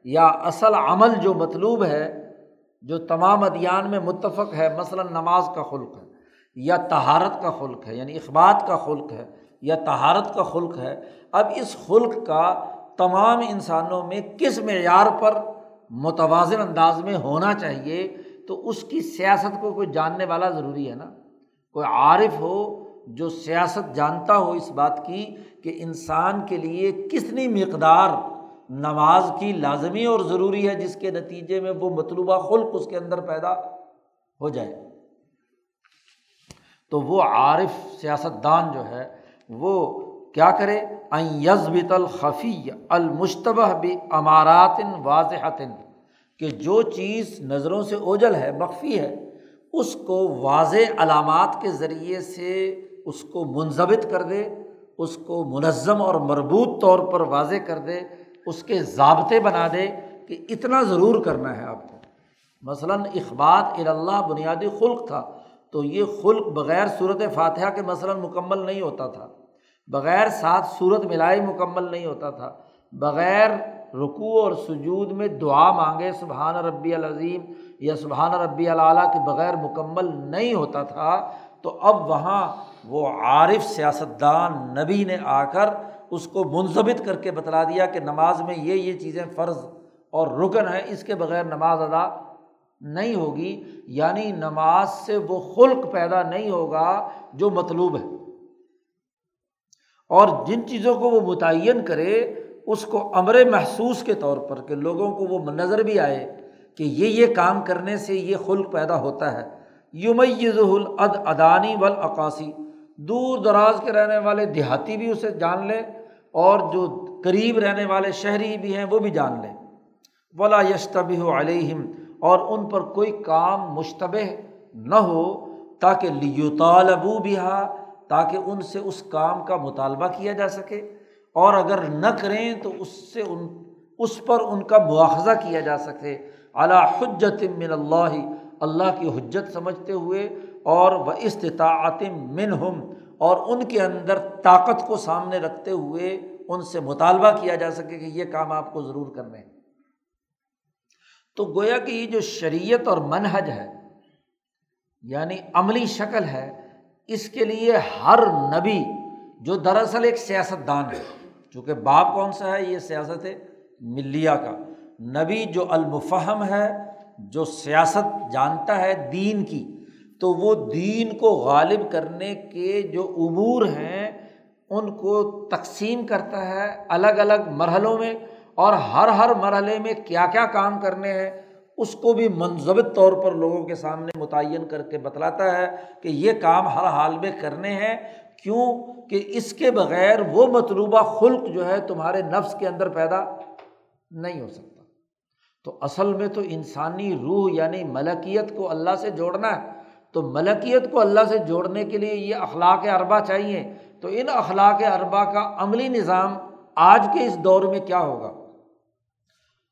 یا اصل عمل جو مطلوب ہے، جو تمام ادیان میں متفق ہے، مثلاً نماز کا خلق ہے یا تہارت کا خلق ہے یعنی اخبات کا خلق ہے یا تہارت کا خلق ہے، اب اس خلق کا تمام انسانوں میں کس معیار پر متوازن انداز میں ہونا چاہیے تو اس کی سیاست کو کوئی جاننے والا ضروری ہے نا؟ کوئی عارف ہو جو سیاست جانتا ہو اس بات کی کہ انسان کے لیے کتنی مقدار نماز کی لازمی اور ضروری ہے جس کے نتیجے میں وہ مطلوبہ خلق اس کے اندر پیدا ہو جائے۔ تو وہ عارف سیاست دان جو ہے وہ کیا کرے؟ یزبت الخفی المشتبہ بھی امارات واضح کہ جو چیز نظروں سے اوجل ہے، مخفی ہے، اس کو واضح علامات کے ذریعے سے اس کو منظمت کر دے، اس کو منظم اور مربوط طور پر واضح کر دے، اس کے ضابطے بنا دے کہ اتنا ضرور کرنا ہے آپ کو۔ مثلاً اخبات اللہ بنیادی خلق تھا، تو یہ خلق بغیر صورت فاتحہ کے مثلاً مکمل نہیں ہوتا تھا۔ بغیر ساتھ صورت ملائی مکمل نہیں ہوتا تھا۔ بغیر رکوع اور سجود میں دعا مانگے، سبحان ربی العظیم، یا سبحان ربی العلیٰ کے بغیر مکمل نہیں ہوتا تھا، تو اب وہاں وہ عارف سیاستدان نبی نے آ کر اس کو منظمت کر کے بتلا دیا کہ نماز میں یہ یہ چیزیں فرض اور رکن ہیں، اس کے بغیر نماز ادا نہیں ہوگی یعنی نماز سے وہ خلق پیدا نہیں ہوگا جو مطلوب ہے۔ اور جن چیزوں کو وہ متعین کرے اس کو امر محسوس کے طور پر کہ لوگوں کو وہ نظر بھی آئے کہ یہ یہ کام کرنے سے یہ خلق پیدا ہوتا ہے۔ یومز العد ادانی ولاقاسی دور دراز کے رہنے والے دیہاتی بھی اسے جان لے اور جو قریب رہنے والے شہری بھی ہیں وہ بھی جان لیں ولا یشتبہ علیہم، اور ان پر کوئی کام مشتبہ نہ ہو، تاکہ لیو طالبو بھی تاکہ ان سے اس کام کا مطالبہ کیا جا سکے۔ اور اگر نہ کریں تو اس سے ان، اس پر ان کا مواخذہ کیا جا سکے۔ اعلیٰ حجت من اللہ اللہ کی حجت سمجھتے ہوئے، اور وہ استطاعت من ہم اور ان کے اندر طاقت کو سامنے رکھتے ہوئے ان سے مطالبہ کیا جا سکے کہ یہ کام آپ کو ضرور کرنے تو گویا کہ یہ جو شریعت اور منحج ہے یعنی عملی شکل ہے، اس کے لیے ہر نبی جو دراصل ایک سیاست دان ہے چونکہ باپ کون سا ہے؟ یہ سیاست ہے ملیہ کا۔ نبی جو المفہم ہے، جو سیاست جانتا ہے دین کی، تو وہ دین کو غالب کرنے کے جو امور ہیں، ان کو تقسیم کرتا ہے الگ الگ مرحلوں میں اور ہر ہر مرحلے میں کیا کیا کام کرنے ہیں۔ اس کو بھی منظمت طور پر لوگوں کے سامنے متعین کر کے بتلاتا ہے کہ یہ کام ہر حال میں کرنے ہیں۔ کیوں کہ اس کے بغیر وہ مطلوبہ خلق جو ہے تمہارے نفس کے اندر پیدا نہیں ہو سکتا۔ تو اصل میں تو انسانی روح یعنی ملکیت کو اللہ سے جوڑنا ہے۔ تو ملکیت کو اللہ سے جوڑنے کے لیے یہ اخلاق اربا چاہیے۔ تو ان اخلاق اربا کا عملی نظام آج کے اس دور میں کیا ہوگا؟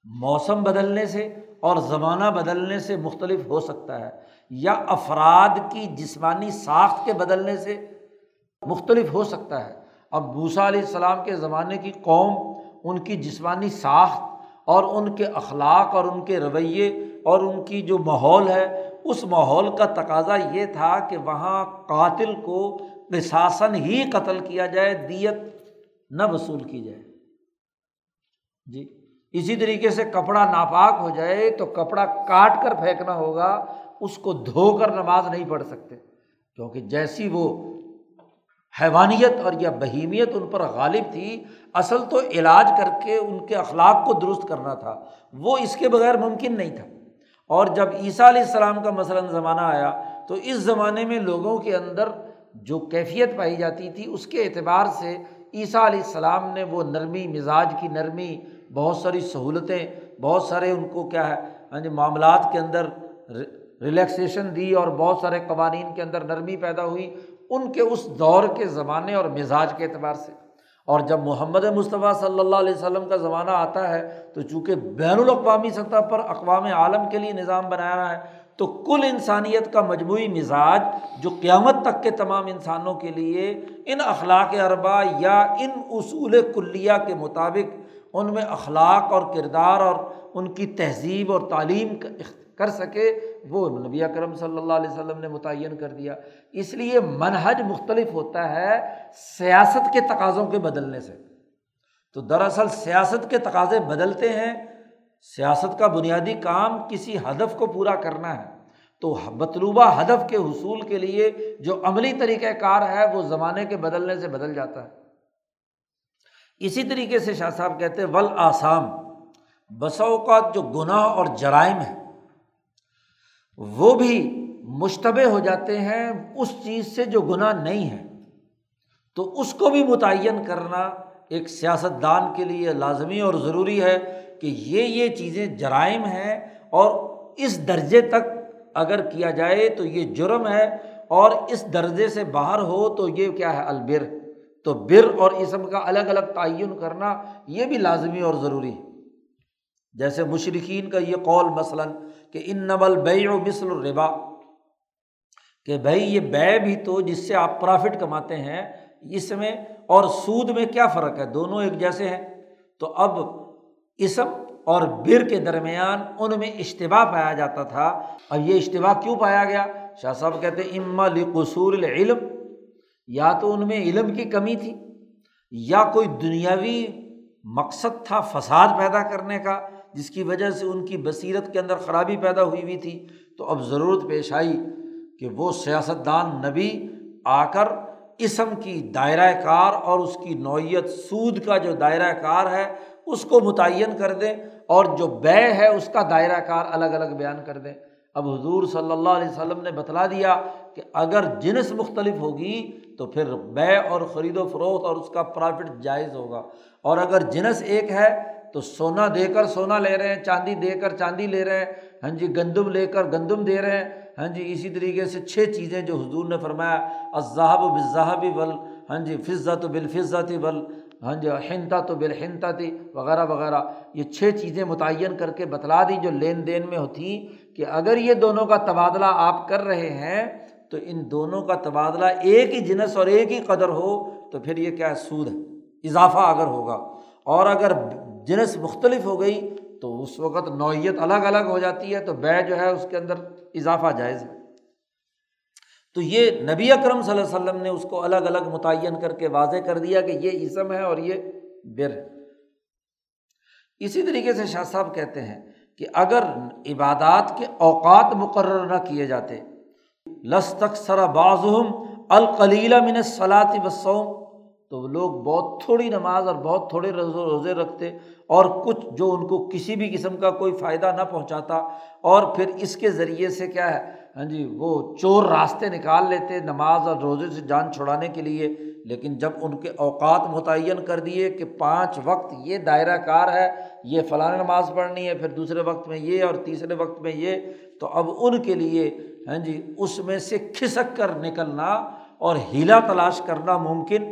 موسم بدلنے سے اور زمانہ بدلنے سے مختلف ہو سکتا ہے۔ یا افراد کی جسمانی ساخت کے بدلنے سے مختلف ہو سکتا ہے۔ اب بھوسا علیہ السلام کے زمانے کی قوم، ان کی جسمانی ساخت اور ان کے اخلاق اور ان کے رویے اور ان کی جو ماحول ہے، اس ماحول کا تقاضا یہ تھا کہ وہاں قاتل کو قصاصن ہی قتل کیا جائے، دیت نہ وصول کی جائے۔ جی اسی طریقے سے کپڑا ناپاک ہو جائے تو کپڑا کاٹ کر پھینکنا ہوگا، اس کو دھو کر نماز نہیں پڑھ سکتے۔ کیونکہ جیسی وہ حیوانیت اور یا بہیمیت ان پر غالب تھی، اصل تو علاج کر کے ان کے اخلاق کو درست کرنا تھا، وہ اس کے بغیر ممکن نہیں تھا۔ اور جب عیسیٰ علیہ السلام کا مثلاً زمانہ آیا، تو اس زمانے میں لوگوں کے اندر جو کیفیت پائی جاتی تھی، اس کے اعتبار سے عیسیٰ علیہ السلام نے وہ نرمی، مزاج کی نرمی، بہت ساری سہولتیں، بہت سارے ان کو کیا ہے ہاں جی معاملات کے اندر ریلیکسیشن دی اور بہت سارے قوانین کے اندر نرمی پیدا ہوئی۔ ان کے اس دور کے زمانے اور مزاج کے اعتبار سے۔ اور جب محمد مصطفیٰ صلی اللہ علیہ وسلم کا زمانہ آتا ہے، تو چونکہ بین الاقوامی سطح پر اقوام عالم کے لیے نظام بنایا ہے، تو کل انسانیت کا مجموعی مزاج جو قیامت تک کے تمام انسانوں کے لیے ان اخلاق اربا یا ان اصول کلیہ کے مطابق ان میں اخلاق اور کردار اور ان کی تہذیب اور تعلیم کر سکے، وہ نبی اکرم صلی اللہ علیہ وسلم نے متعین کر دیا۔ اس لیے منہج مختلف ہوتا ہے سیاست کے تقاضوں کے بدلنے سے۔ تو دراصل سیاست کے تقاضے بدلتے ہیں، سیاست کا بنیادی کام کسی ہدف کو پورا کرنا ہے۔ تو مطلوبہ ہدف کے حصول کے لیے جو عملی طریقۂ کار ہے، وہ زمانے کے بدلنے سے بدل جاتا ہے۔ اسی طریقے سے شاہ صاحب کہتے ول آسام بسوں کا جو گناہ اور جرائم ہے وہ بھی مشتبہ ہو جاتے ہیں اس چیز سے جو گناہ نہیں ہے تو اس کو بھی متعین کرنا ایک سیاست دان کے لیے لازمی اور ضروری ہے کہ یہ یہ چیزیں جرائم ہیں اور اس درجے تک اگر کیا جائے تو یہ جرم ہے اور اس درجے سے باہر ہو تو یہ کیا ہے؟ البر۔ تو بر اور اسم کا الگ الگ تعین کرنا یہ بھی لازمی اور ضروری ہے۔ جیسے مشرقین کا یہ قول مثلاً کہ ان نبل بے و مثل الربا۔ کہ بھائی یہ بے بھی تو جس سے آپ پرافٹ کماتے ہیں، اس میں اور سود میں کیا فرق ہے؟ دونوں ایک جیسے ہیں۔ تو اب اسم اور بر کے درمیان ان میں اشتباہ پایا جاتا تھا۔ اب یہ اشتباہ کیوں پایا گیا؟ شاہ صاحب کہتے اما قصور العلم۔ یا تو ان میں علم کی کمی تھی، یا کوئی دنیاوی مقصد تھا فساد پیدا کرنے کا۔ جس کی وجہ سے ان کی بصیرت کے اندر خرابی پیدا ہوئی ہوئی تھی، تو اب ضرورت پیش آئی کہ وہ سیاست دان نبی آ کر اسم کی دائرۂ کار اور اس کی نوعیت سود کا جو دائرۂ کار ہے، اس کو متعین کر دیں اور جو بے ہے، اس کا دائرۂ کار الگ الگ بیان کر دیں۔ اب حضور صلی اللہ علیہ وسلم نے بتلا دیا کہ اگر جنس مختلف ہوگی تو پھر بے اور خرید و فروخت اور اس کا پرافٹ جائز ہوگا۔ اور اگر جنس ایک ہے تو سونا دے کر سونا لے رہے ہیں، چاندی دے کر چاندی لے رہے ہیں۔ ہاں جی گندم لے کر گندم دے رہے ہیں۔ ہاں جی اسی طریقے سے چھ چیزیں جو حضور نے فرمایا اذہب و بذہبی ول ہاں جی فضت و بالفظتی ول ہاں جی ہنتا تو بالحنتا تھی وغیرہ وغیرہ۔ یہ چھ چیزیں متعین کر کے بتلا دی جو لین دین میں ہوتی کہ اگر یہ دونوں کا تبادلہ آپ کر رہے ہیں تو ان دونوں کا تبادلہ ایک ہی جنس اور ایک ہی قدر ہو تو پھر یہ کیا ہے؟ سود ہے۔ اضافہ اگر ہوگا۔ اور اگر جنس مختلف ہو گئی تو اس وقت نوعیت الگ الگ ہو جاتی ہے تو بے جو ہے اس کے اندر اضافہ جائز ہے۔ تو یہ نبی اکرم صلی اللہ علیہ وسلم نے اس کو الگ الگ متعین کر کے واضح کر دیا کہ یہ عزم ہے اور یہ بر ہے۔ اسی طریقے سے شاہ صاحب کہتے ہیں کہ اگر عبادات کے اوقات مقرر نہ کیے جاتے لس تک سرا بازم القلیلہ من صلاط وسوم تو لوگ بہت تھوڑی نماز اور بہت تھوڑے روزے رکھتے اور کچھ جو ان کو کسی بھی قسم کا کوئی فائدہ نہ پہنچاتا اور پھر اس کے ذریعے سے کیا ہے؟ ہاں جی وہ چور راستے نکال لیتے نماز اور روزے سے جان چھڑانے کے لیے۔ لیکن جب ان کے اوقات متعین کر دیے کہ پانچ وقت یہ دائرہ کار ہے، یہ فلاں نماز پڑھنی ہے، پھر دوسرے وقت میں یہ اور تیسرے وقت میں یہ، تو اب ان کے لیے ہاں جی اس میں سے کھسک کر نکلنا اور ہیلا تلاش کرنا ممکن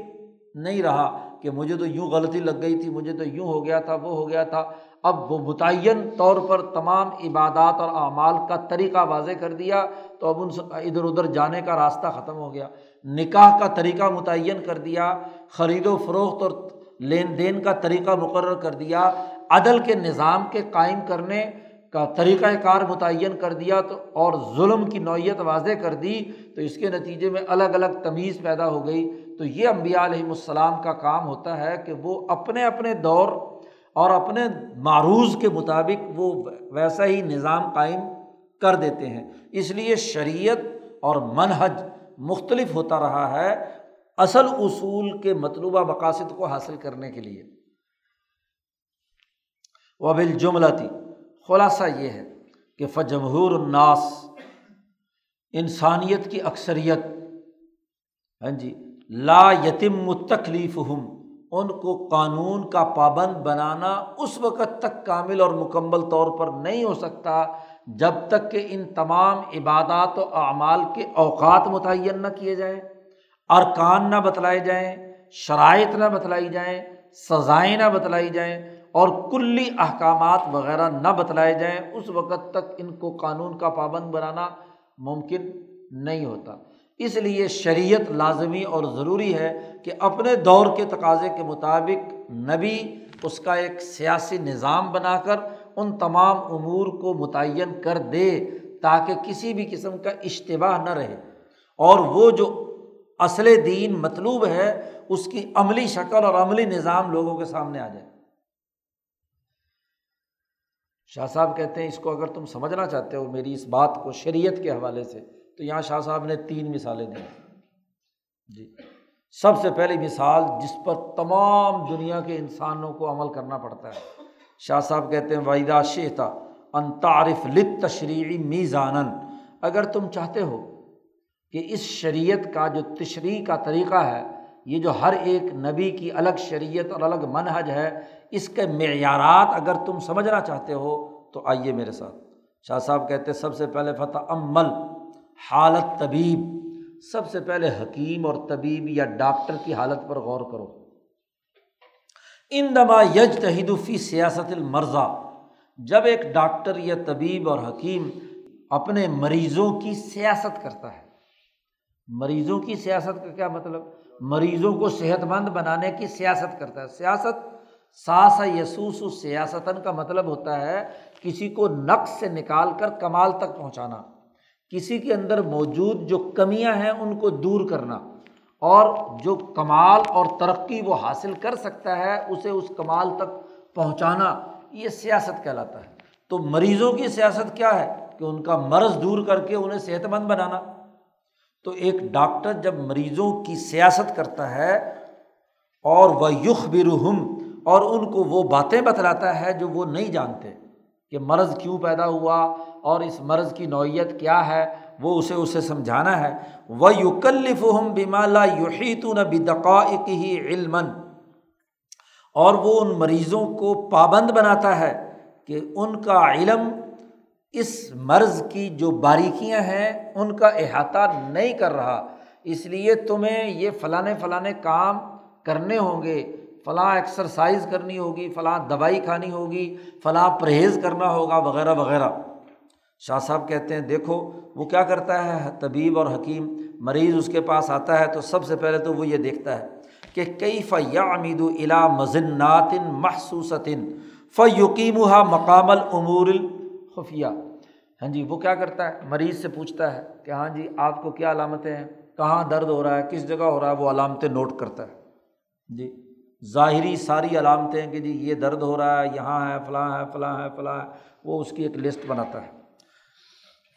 نہیں رہا کہ مجھے تو یوں غلطی لگ گئی تھی، مجھے تو یوں ہو گیا تھا، وہ ہو گیا تھا۔ اب وہ متعین طور پر تمام عبادات اور اعمال کا طریقہ واضح کر دیا تو اب ان ادھر ادھر جانے کا راستہ ختم ہو گیا۔ نکاح کا طریقہ متعین کر دیا، خرید و فروخت اور لین دین کا طریقہ مقرر کر دیا، عدل کے نظام کے قائم کرنے کا طریقۂ کار متعین کر دیا تو اور ظلم کی نوعیت واضح کر دی تو اس کے نتیجے میں الگ الگ تمیز پیدا ہو گئی۔ تو یہ امبیا علیہم السلام کا کام ہوتا ہے کہ وہ اپنے اپنے دور اور اپنے معروض کے مطابق وہ ویسا ہی نظام قائم کر دیتے ہیں۔ اس لیے شریعت اور منحج مختلف ہوتا رہا ہے اصل اصول کے مطلوبہ مقاصد کو حاصل کرنے کے لیے۔ وہ بالجملہ تھی خلاصہ یہ ہے کہ فجمہور الناس، انسانیت کی اکثریت۔ ہاں جی لا یتم تکلیف ہم ان کو قانون کا پابند بنانا اس وقت تک کامل اور مکمل طور پر نہیں ہو سکتا جب تک کہ ان تمام عبادات و اعمال کے اوقات متعین نہ کیے جائیں، ارکان نہ بتلائے جائیں، شرائط نہ بتلائی جائیں، سزائیں نہ بتلائی جائیں اور کلی احکامات وغیرہ نہ بتلائے جائیں، اس وقت تک ان کو قانون کا پابند بنانا ممکن نہیں ہوتا۔ اس لیے شریعت لازمی اور ضروری ہے کہ اپنے دور کے تقاضے کے مطابق نبی اس کا ایک سیاسی نظام بنا کر ان تمام امور کو متعین کر دے تاکہ کسی بھی قسم کا اشتباہ نہ رہے۔ اور وہ جو اصل دین مطلوب ہے، اس کی عملی شکل اور عملی نظام لوگوں کے سامنے آ جائے۔ شاہ صاحب کہتے ہیں، اس کو اگر تم سمجھنا چاہتے ہو میری اس بات کو شریعت کے حوالے سے تو یہاں شاہ صاحب نے تین مثالیں دی جی۔ سب سے پہلی مثال جس پر تمام دنیا کے انسانوں کو عمل کرنا پڑتا ہے۔ شاہ صاحب کہتے ہیں وحیدہ شیتا انتعارف لت تشریعی میزان اگر تم چاہتے ہو کہ اس شریعت کا جو تشریح کا طریقہ ہے، یہ جو ہر ایک نبی کی الگ شریعت اور الگ منحج ہے، اس کے معیارات اگر تم سمجھنا چاہتے ہو، تو آئیے میرے ساتھ۔ شاہ صاحب کہتے ہیں، سب سے پہلے فتح عمل حالت طبیب، سب سے پہلے حکیم اور طبیب یا ڈاکٹر کی حالت پر غور کرو۔ ان دما یج تہدفی سیاست المرضہ جب ایک ڈاکٹر یا طبیب اور حکیم اپنے مریضوں کی سیاست کرتا ہے۔ مریضوں کی سیاست کا کیا مطلب؟ مریضوں کو صحت مند بنانے کی سیاست کرتا ہے۔ سیاست، ساس یسوس سیاستاً کا مطلب ہوتا ہے کسی کو نقص سے نکال کر کمال تک پہنچانا۔ کسی کے اندر موجود جو کمیاں ہیں ان کو دور کرنا اور جو کمال اور ترقی وہ حاصل کر سکتا ہے اسے اس کمال تک پہنچانا، یہ سیاست کہلاتا ہے۔ تو مریضوں کی سیاست کیا ہے؟ کہ ان کا مرض دور کر کے انہیں صحت مند بنانا۔ تو ایک ڈاکٹر جب مریضوں کی سیاست کرتا ہے اور وہ یخ برہم اور ان کو وہ باتیں بتلاتا ہے جو وہ نہیں جانتے کہ مرض کیوں پیدا ہوا اور اس مرض کی نوعیت کیا ہے وہ اسے اسے سمجھانا ہے۔ وہ یوکلف ہم بیمالا یوحیت نہ بدقائق ہی علم اور وہ ان مریضوں کو پابند بناتا ہے کہ ان کا علم اس مرض کی جو باریکیاں ہیں ان کا احاطہ نہیں کر رہا۔ اس لیے تمہیں یہ فلاں فلاں کام کرنے ہوں گے۔ فلاں ایکسرسائز کرنی ہوگی، فلاں دوائی کھانی ہوگی، فلاں پرہیز کرنا ہوگا، وغیرہ وغیرہ۔ شاہ صاحب کہتے ہیں، دیکھو، وہ کیا کرتا ہے؟ طبیب اور حکیم، مریض اس کے پاس آتا ہے تو سب سے پہلے تو وہ یہ دیکھتا ہے کہ کئی فیا امید و الا مزنات محسوس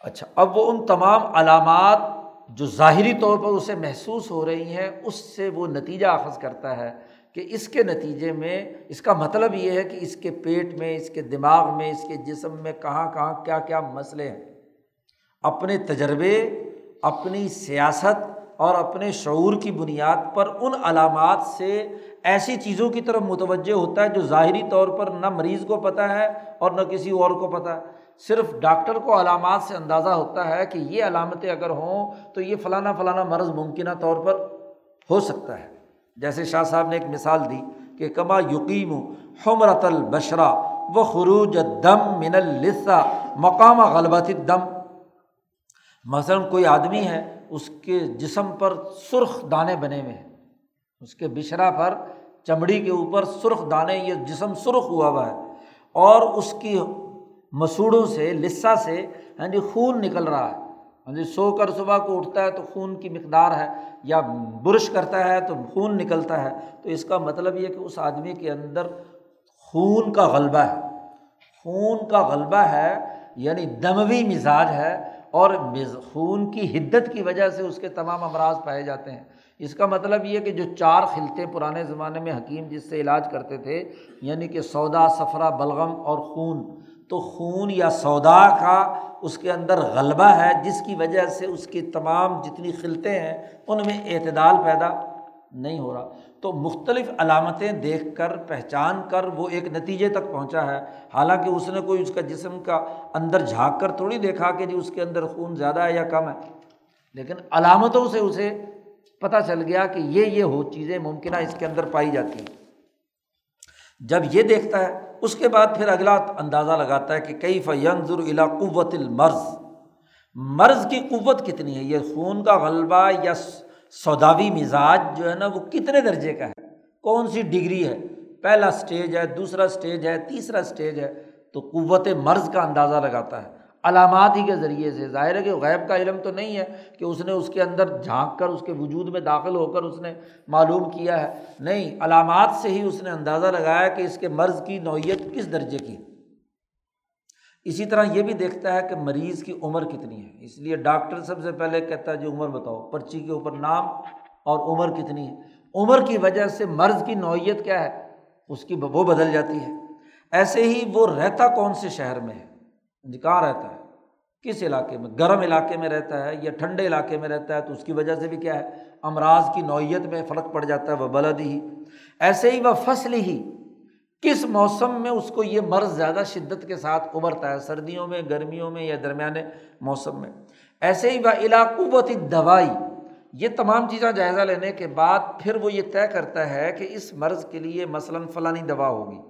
اچھا اب وہ ان تمام علامات جو ظاہری طور پر اسے محسوس ہو رہی ہیں، اس سے وہ نتیجہ اخذ کرتا ہے کہ اس کے نتیجے میں، اس کا مطلب یہ ہے کہ اس کے پیٹ میں، اس کے دماغ میں، اس کے جسم میں کہاں کہاں کیا کیا مسئلے ہیں۔ اپنے تجربے، اپنی سیاست اور اپنے شعور کی بنیاد پر ان علامات سے ایسی چیزوں کی طرف متوجہ ہوتا ہے جو ظاہری طور پر نہ مریض کو پتہ ہے اور نہ کسی اور کو پتہ ہے۔ صرف ڈاکٹر کو علامات سے اندازہ ہوتا ہے کہ یہ علامتیں اگر ہوں تو یہ فلانا فلانا مرض ممکنہ طور پر ہو سکتا ہے۔ جیسے شاہ صاحب نے ایک مثال دی کہ کما یقیم حمرت البشرا و خروج دم من السا مقام غلبت دم مثلاً کوئی آدمی ہے، اس کے جسم پر سرخ دانے بنے ہوئے ہیں۔ اس کے بشرا پر چمڑی کے اوپر سرخ دانے، یہ جسم سرخ ہوا ہوا ہے۔ اور اس کی مسوڑوں سے لسا سے ہاں جی خون نکل رہا ہے۔ ہاں جی سو کر صبح کو اٹھتا ہے تو خون کی مقدار ہے، یا برش کرتا ہے تو خون نکلتا ہے۔ تو اس کا مطلب یہ کہ اس آدمی کے اندر خون کا غلبہ ہے۔ خون کا غلبہ ہے یعنی دموی مزاج ہے، اور خون کی حدت کی وجہ سے اس کے تمام امراض پائے جاتے ہیں۔ اس کا مطلب یہ کہ جو چار خلتے پرانے زمانے میں حکیم جس سے علاج کرتے تھے یعنی کہ سودا سفرا بلغم اور خون تو خون یا سودا کا اس کے اندر غلبہ ہے، جس کی وجہ سے اس کی تمام جتنی خلطیں ہیں، ان میں اعتدال پیدا نہیں ہو رہا۔ تو مختلف علامتیں دیکھ کر، پہچان کر وہ ایک نتیجے تک پہنچا ہے۔ حالانکہ اس نے کوئی اس کا جسم کا اندر جھانک کر تھوڑی دیکھا کہ جی اس کے اندر خون زیادہ ہے یا کم ہے۔ لیکن علامتوں سے اسے پتہ چل گیا کہ یہ یہ ہو، چیزیں ممکنہ اس کے اندر پائی جاتی ہیں۔ جب یہ دیکھتا ہے، اس کے بعد پھر اگلا اندازہ لگاتا ہے کہ کئی فینظر الا قوت المرض؟ مرض کی قوت کتنی ہے؟ یہ خون کا غلبہ یا سوداوی مزاج جو ہے نا، وہ کتنے درجے کا ہے؟ کون سی ڈگری ہے؟ پہلا اسٹیج ہے، دوسرا اسٹیج ہے، تیسرا اسٹیج ہے، تو قوت مرض کا اندازہ لگاتا ہے۔ علامات ہی کے ذریعے سے۔ ظاہر ہے کہ غیب کا علم تو نہیں ہے کہ اس نے اس کے اندر جھانک کر، اس کے وجود میں داخل ہو کر اس نے معلوم کیا ہے۔ نہیں، علامات سے ہی اس نے اندازہ لگایا کہ اس کے مرض کی نوعیت کس درجے کی۔ اسی طرح یہ بھی دیکھتا ہے کہ مریض کی عمر کتنی ہے۔ اس لیے ڈاکٹر سب سے پہلے کہتا ہے، جو عمر بتاؤ، پرچی کے اوپر نام اور عمر کتنی ہے۔ عمر کی وجہ سے مرض کی نوعیت کیا ہے؟ اس کی وہ بدل جاتی ہے۔ ایسے ہی وہ رہتا کون سے شہر میں ہے؟ کہاں رہتا ہے۔ کس علاقے میں؟ گرم علاقے میں رہتا ہے یا ٹھنڈے علاقے میں رہتا ہے تو اس کی وجہ سے بھی کیا ہے؟ امراض کی نوعیت میں فرق پڑ جاتا ہے، وہ بلد ہی۔ ایسے ہی وہ فصل ہی۔ کس موسم میں اس کو یہ مرض زیادہ شدت کے ساتھ ابھرتا ہے؟ سردیوں میں، گرمیوں میں یا درمیانے موسم میں۔ ایسے ہی وہ علاقوبتی دوائی۔ یہ تمام چیزیں جائزہ لینے کے بعد پھر وہ یہ طے کرتا ہے کہ اس مرض کے لیے مثلاً فلانی دوا ہوگی۔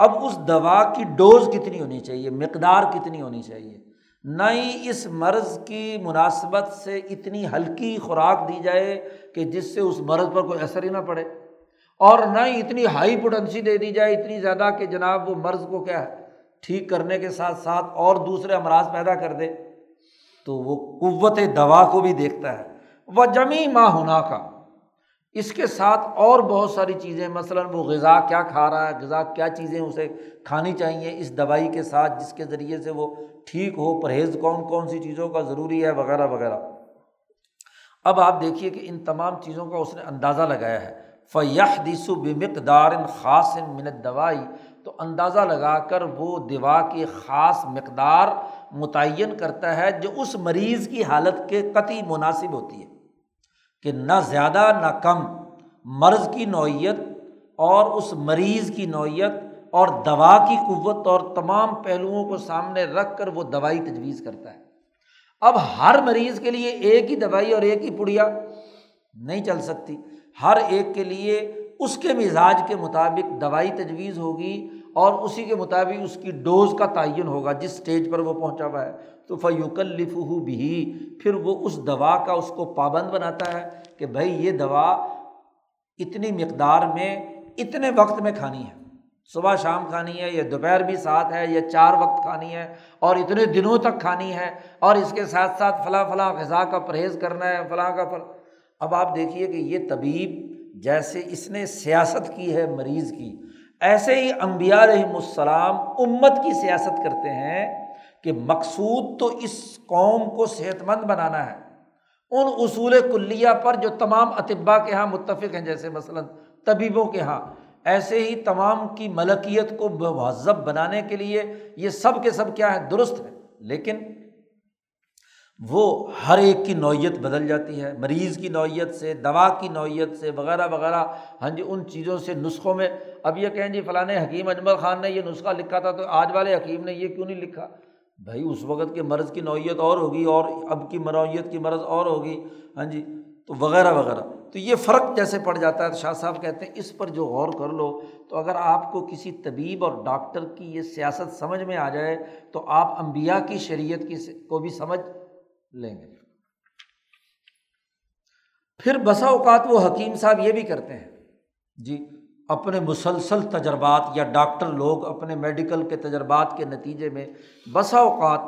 اب اس دوا کی ڈوز کتنی ہونی چاہیے؟ مقدار کتنی ہونی چاہیے؟ نہ ہی اس مرض کی مناسبت سے اتنی ہلکی خوراک دی جائے کہ جس سے اس مرض پر کوئی اثر ہی نہ پڑے۔ اور نہ ہی اتنی ہائی پوٹنسی دے دی جائے اتنی زیادہ کہ جناب وہ مرض کو کیا ہے؟ ٹھیک کرنے کے ساتھ ساتھ اور دوسرے امراض پیدا کر دے۔ تو وہ قوت دوا کو بھی دیکھتا ہے۔ وہ جمی ماں ہونا کا اس کے ساتھ اور بہت ساری چیزیں، مثلاً وہ غذا کیا کھا رہا ہے، غذا کیا چیزیں اسے کھانی چاہیے، اس دوائی کے ساتھ جس کے ذریعے سے وہ ٹھیک ہو، پرہیز کون کون سی چیزوں کا ضروری ہے وغیرہ وغیرہ۔ اب آپ دیکھیے کہ ان تمام چیزوں کا اس نے اندازہ لگایا ہے۔ فیح دیسو بمقدار خاص منت دوائی تو اندازہ لگا کر وہ دوا کی خاص مقدار متعین کرتا ہے جو اس مریض کی حالت کے قطعی مناسب ہوتی ہے۔ کہ نہ زیادہ نہ کم، مرض کی نوعیت اور اس مریض کی نوعیت اور دوا کی قوت اور تمام پہلوؤں کو سامنے رکھ کر وہ دوائی تجویز کرتا ہے۔ اب ہر مریض کے لیے ایک ہی دوائی اور ایک ہی پڑیا نہیں چل سکتی۔ ہر ایک کے لیے اس کے مزاج کے مطابق دوائی تجویز ہوگی۔ اور اسی کے مطابق اس کی ڈوز کا تعین ہوگا جس اسٹیج پر وہ پہنچا ہوا ہے۔ تو فیوکل لفو بھی پھر وہ اس دوا کا اس کو پابند بناتا ہے کہ بھائی یہ دوا اتنی مقدار میں اتنے وقت میں کھانی ہے۔ صبح شام کھانی ہے یا دوپہر بھی ساتھ ہے یا چار وقت کھانی ہے اور اتنے دنوں تک کھانی ہے اور اس کے ساتھ ساتھ فلاں فلاں غذا کا پرہیز کرنا ہے، فلاں کا فلاں۔ اب آپ دیکھیے کہ یہ طبیب جیسے اس نے سیاست کی ہے، مریض کی۔ ایسے ہی امبیا رحم السلام امت کی سیاست کرتے ہیں کہ مقصود تو اس قوم کو صحت مند بنانا ہے۔ ان اصول کلیہ پر جو تمام اطبا کے یہاں متفق ہیں، جیسے مثلاً طبیبوں کے یہاں ایسے ہی تمام کی ملکیت کو مہذب بنانے کے لیے یہ سب کے سب کیا ہے، درست ہے۔ لیکن وہ ہر ایک کی نوعیت بدل جاتی ہے، مریض کی نوعیت سے، دوا کی نوعیت سے، وغیرہ وغیرہ۔ ہاں جی ان چیزوں سے، نسخوں میں۔ اب یہ کہیں جی فلاں حکیم اجمل خان نے یہ نسخہ لکھا تھا تو آج والے حکیم نے یہ کیوں نہیں لکھا؟ بھائی، اس وقت کے مرض کی نوعیت اور ہوگی اور اب کی نوعیت کی مرض اور ہوگی۔ ہاں جی تو وغیرہ وغیرہ۔ تو یہ فرق جیسے پڑ جاتا ہے، شاہ صاحب کہتے ہیں، اس پر جو غور کر لو تو اگر آپ کو کسی طبیب اور ڈاکٹر کی یہ سیاست سمجھ میں آ جائے تو آپ امبیا کی شریعت کی کو بھی سمجھ لیں گے۔ پھر بسا اوقات وہ حکیم صاحب یہ بھی کرتے ہیں جی اپنے مسلسل تجربات یا ڈاکٹر لوگ اپنے میڈیکل کے تجربات کے نتیجے میں بسا اوقات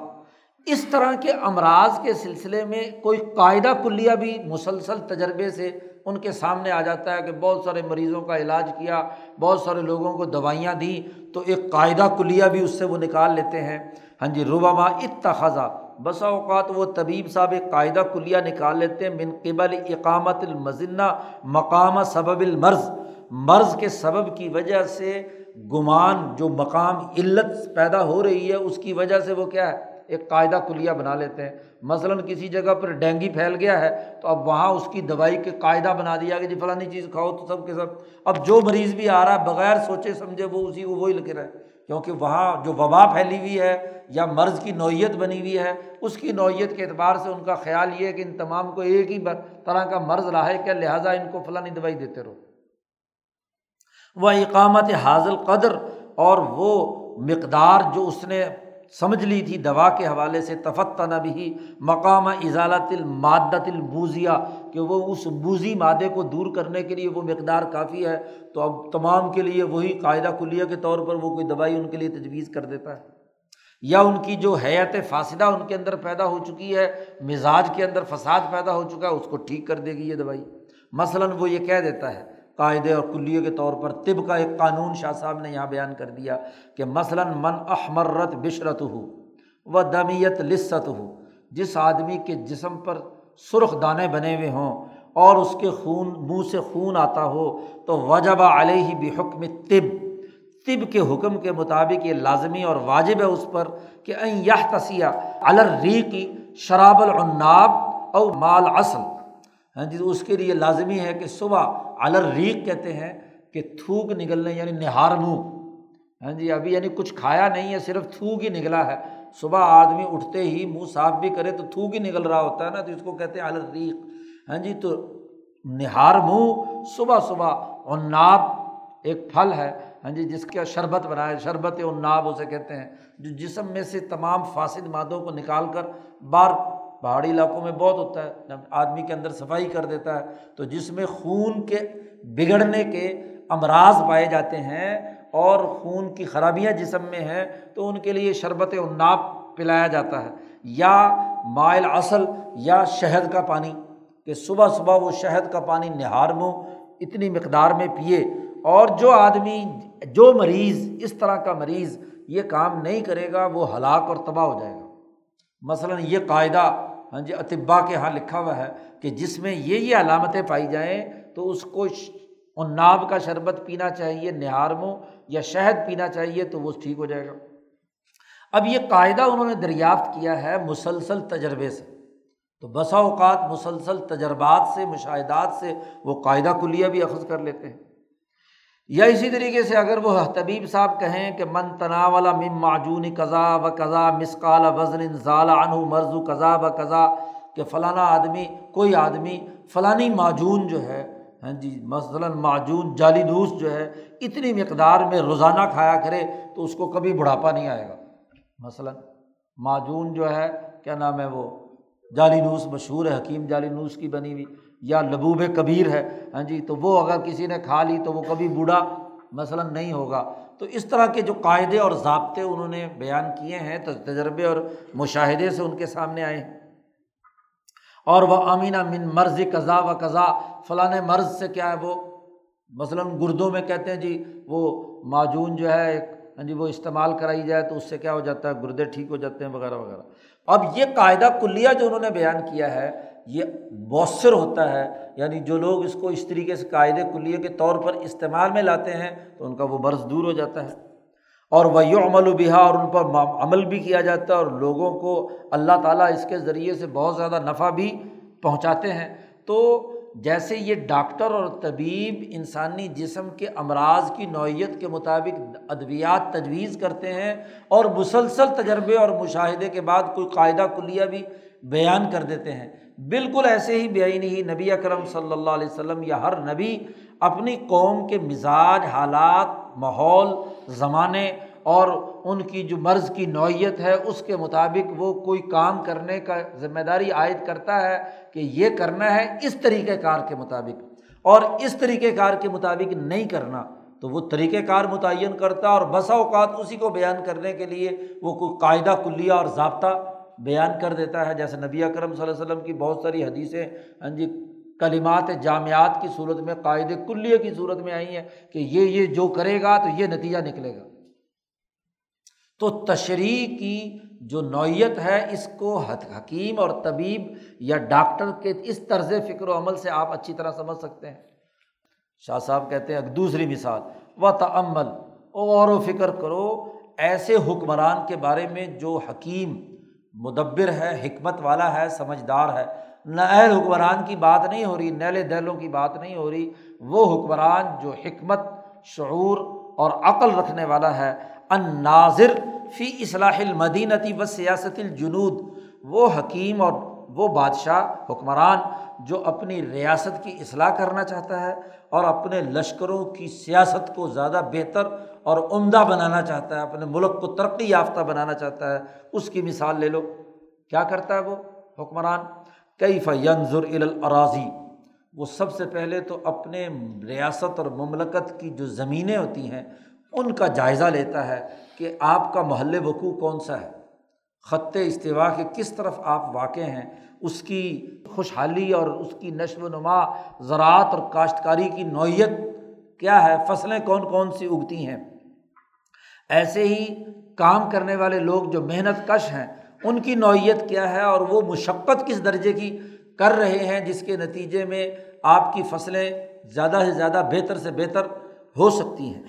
اس طرح کے امراض کے سلسلے میں کوئی قاعدہ کلیہ بھی مسلسل تجربے سے ان کے سامنے آ جاتا ہے کہ بہت سارے مریضوں کا علاج کیا، بہت سارے لوگوں کو دوائیاں دیں، تو ایک قاعدہ کلیہ بھی اس سے وہ نکال لیتے ہیں۔ ہاں جی ربامہ اتخذا بسا اوقات وہ طبیب صاحب ایک قاعدہ کلیہ نکال لیتے ہیں، من قبل اقامت المزنہ، مقام سبب المرض۔ مرض کے سبب کی وجہ سے گمان، جو مقام، علت پیدا ہو رہی ہے، اس کی وجہ سے وہ کیا ہے، ایک قاعدہ کلیہ بنا لیتے ہیں۔ مثلاً کسی جگہ پر ڈینگی پھیل گیا ہے، تو اب وہاں اس کی دوائی کے قاعدہ بنا دیا کہ جی فلانی چیز کھاؤ تو سب کے سب۔ اب جو مریض بھی آ رہا ہے، بغیر سوچے سمجھے وہ اسی کو وہی لکھ رہا ہے کیونکہ وہاں جو وبا پھیلی ہوئی ہے یا مرض کی نوعیت بنی ہوئی ہے، اس کی نوعیت کے اعتبار سے ان کا خیال یہ ہے کہ ان تمام کو ایک ہی طرح کا مرض رہا ہے کیا لہٰذا ان کو فلاں دوائی دیتے رہو۔ وہ اقامت حاضل قدر اور وہ مقدار جو اس نے سمجھ لی تھی دوا کے حوالے سے تفتہ بھی مقام اضالت المادت البوزیا کہ وہ اس بوزی مادے کو دور کرنے کے لیے وہ مقدار کافی ہے۔ تو اب تمام کے لیے وہی قاعدہ کلیہ کے طور پر وہ کوئی دوائی ان کے لیے تجویز کر دیتا ہے۔ یا ان کی جو حیت فاصدہ ان کے اندر پیدا ہو چکی ہے، مزاج کے اندر فساد پیدا ہو چکا ہے، اس کو ٹھیک کر دے گی یہ دوائی۔ مثلاً وہ یہ کہہ دیتا ہے قاعدے اور کلیے کے طور پر طب کا ایک قانون شاہ صاحب نے یہاں بیان کر دیا کہ مثلاً من احمرت بشرت ہو و دمیت لست ہو جس آدمی کے جسم پر سرخ دانے بنے ہوئے ہوں اور اس کے خون، منہ سے خون آتا ہو، تو وجب علیہ بحکم طب۔ طب کے حکم کے مطابق یہ لازمی اور واجب ہے اس پر کہ این یہ تسیہ الری کی شراب العناب او مال اصل ہاں جی اس کے لیے لازمی ہے کہ صبح الریق کہتے ہیں کہ تھوک نکلنے یعنی نہار منہ۔ ہاں جی ابھی یعنی کچھ کھایا نہیں ہے، صرف تھوک ہی نکلا ہے۔ صبح آدمی اٹھتے ہی منہ صاف بھی کرے تو تھوک ہی نکل رہا ہوتا ہے نا، تو اس کو کہتے ہیں الریق۔ ہاں جی تو نہار منہ صبح صبح عناب ایک پھل ہے ہاں جی جس کا شربت بنائے شربت عناب اسے کہتے ہیں۔ جو جسم میں سے تمام فاسد مادوں کو نکال کر بار پہاڑی علاقوں میں بہت ہوتا ہے، جب آدمی کے اندر صفائی کر دیتا ہے، تو جس میں خون کے بگڑنے کے امراض پائے جاتے ہیں اور خون کی خرابیاں جسم میں ہیں، تو ان کے لیے شربت عناب پلایا جاتا ہے، یا مائل اصل یا شہد کا پانی، کہ صبح صبح وہ شہد کا پانی نہار منہ اتنی مقدار میں پیے۔ اور جو آدمی، جو مریض، اس طرح کا مریض یہ کام نہیں کرے گا، وہ ہلاک اور تباہ ہو جائے گا۔ مثلاً یہ قاعدہ ہاں جی اطبا کے یہاں لکھا ہوا ہے کہ جس میں یہ یہ علامتیں پائی جائیں تو اس کو عناب کا شربت پینا چاہیے نہارموں یا شہد پینا چاہیے تو وہ ٹھیک ہو جائے گا۔ اب یہ قاعدہ انہوں نے دریافت کیا ہے مسلسل تجربے سے۔ تو بسا اوقات مسلسل تجربات سے، مشاہدات سے وہ قاعدہ کلیہ بھی اخذ کر لیتے ہیں۔ یا اسی طریقے سے اگر وہ طبیب صاحب کہیں کہ من تنا والا مم معجون قضا و قضا مسقال وزن ضال عنہ مرض قضا و قضا کہ فلانا آدمی، کوئی آدمی فلانی معجون جو ہے ہاں جی مثلاً معجون جالی نوس جو ہے، اتنی مقدار میں روزانہ کھایا کرے تو اس کو کبھی بڑھاپا نہیں آئے گا۔ مثلاً معجون جو ہے، کیا نام ہے وہ؟ جالی نوس مشہور ہے، حکیم جالی نوس کی بنی ہوئی۔ یا لبوب کبیر ہے ہاں جی تو وہ اگر کسی نے کھا لی تو وہ کبھی بوڑھا مثلاً نہیں ہوگا۔ تو اس طرح کے جو قاعدے اور ضابطے انہوں نے بیان کیے ہیں تو تجربے اور مشاہدے سے ان کے سامنے آئے۔ ہیں اور وہ امینہ من مرض قضا و قضا فلاں مرض سے کیا ہے وہ؟ مثلاً گردوں میں کہتے ہیں جی وہ معجون جو ہے، ایک ہاں جی وہ استعمال کرائی جائے تو اس سے کیا ہو جاتا ہے؟ گردے ٹھیک ہو جاتے ہیں، وغیرہ وغیرہ۔ اب یہ قاعدہ کلیہ جو انہوں نے بیان کیا ہے، یہ مؤثر ہوتا ہے یعنی جو لوگ اس کو اس طریقے سے قاعدے کلیے کے طور پر استعمال میں لاتے ہیں، تو ان کا وہ برض دور ہو جاتا ہے۔ اور وہ عمل و بہا اور ان پر عمل بھی کیا جاتا ہے، اور لوگوں کو اللہ تعالیٰ اس کے ذریعے سے بہت زیادہ نفع بھی پہنچاتے ہیں۔ تو جیسے یہ ڈاکٹر اور طبیب انسانی جسم کے امراض کی نوعیت کے مطابق ادویات تجویز کرتے ہیں اور مسلسل تجربے اور مشاہدے کے بعد کوئی قاعدہ کلیہ بھی بیان کر دیتے ہیں۔ بالکل ایسے ہی بے ہی نبی اکرم صلی اللہ علیہ وسلم یا ہر نبی اپنی قوم کے مزاج، حالات، ماحول، زمانے اور ان کی جو مرض کی نوعیت ہے، اس کے مطابق وہ کوئی کام کرنے کا ذمہ داری عائد کرتا ہے کہ یہ کرنا ہے اس طریقۂ کار کے مطابق۔ اور اس طریقۂ کار کے مطابق نہیں کرنا، تو وہ طریقۂ کار متعین کرتا اور بسا اوقات اسی کو بیان کرنے کے لیے وہ کوئی قاعدہ کلیہ اور ضابطہ بیان کر دیتا ہے۔ جیسے نبی اکرم صلی اللہ علیہ وسلم کی بہت ساری حدیثیں ہاں جی کلمات جامعات کی صورت میں قاعد کلیہ کی صورت میں آئی ہیں کہ یہ یہ جو کرے گا تو یہ نتیجہ نکلے گا۔ تو تشریح کی جو نوعیت ہے، اس کو حکیم اور طبیب یا ڈاکٹر کے اس طرز فکر و عمل سے آپ اچھی طرح سمجھ سکتے ہیں۔ شاہ صاحب کہتے ہیں دوسری مثال و تعمل غور و فکر کرو، ایسے حکمران کے بارے میں جو حکیم، مدبر ہے، حکمت والا ہے، سمجھدار ہے۔ نئے حکمران کی بات نہیں ہو رہی نیل دہلوں کی بات نہیں ہو رہی۔ وہ حکمران جو حکمت، شعور اور عقل رکھنے والا ہے ان ناظر فی اصلاح المدینتی و سیاست الجنود، وہ حکیم اور وہ بادشاہ، حکمران جو اپنی ریاست کی اصلاح کرنا چاہتا ہے اور اپنے لشکروں کی سیاست کو زیادہ بہتر اور عمدہ بنانا چاہتا ہے، اپنے ملک کو ترقی یافتہ بنانا چاہتا ہے، اس کی مثال لے لو۔ کیا کرتا ہے وہ حکمران؟ کئی فنظر الاراضی؟ وہ سب سے پہلے تو اپنے ریاست اور مملکت کی جو زمینیں ہوتی ہیں ان کا جائزہ لیتا ہے کہ آپ کا محل وقوع کون سا ہے؟ خط استوا کے کس طرف آپ واقع ہیں؟ اس کی خوشحالی اور اس کی نشو و نما، زراعت اور کاشتکاری کی نوعیت کیا ہے؟ فصلیں کون کون سی اگتی ہیں؟ ایسے ہی کام کرنے والے لوگ جو محنت کش ہیں، ان کی نوعیت کیا ہے؟ اور وہ مشقت کس درجے کی کر رہے ہیں جس کے نتیجے میں آپ کی فصلیں زیادہ سے زیادہ بہتر سے بہتر ہو سکتی ہیں؟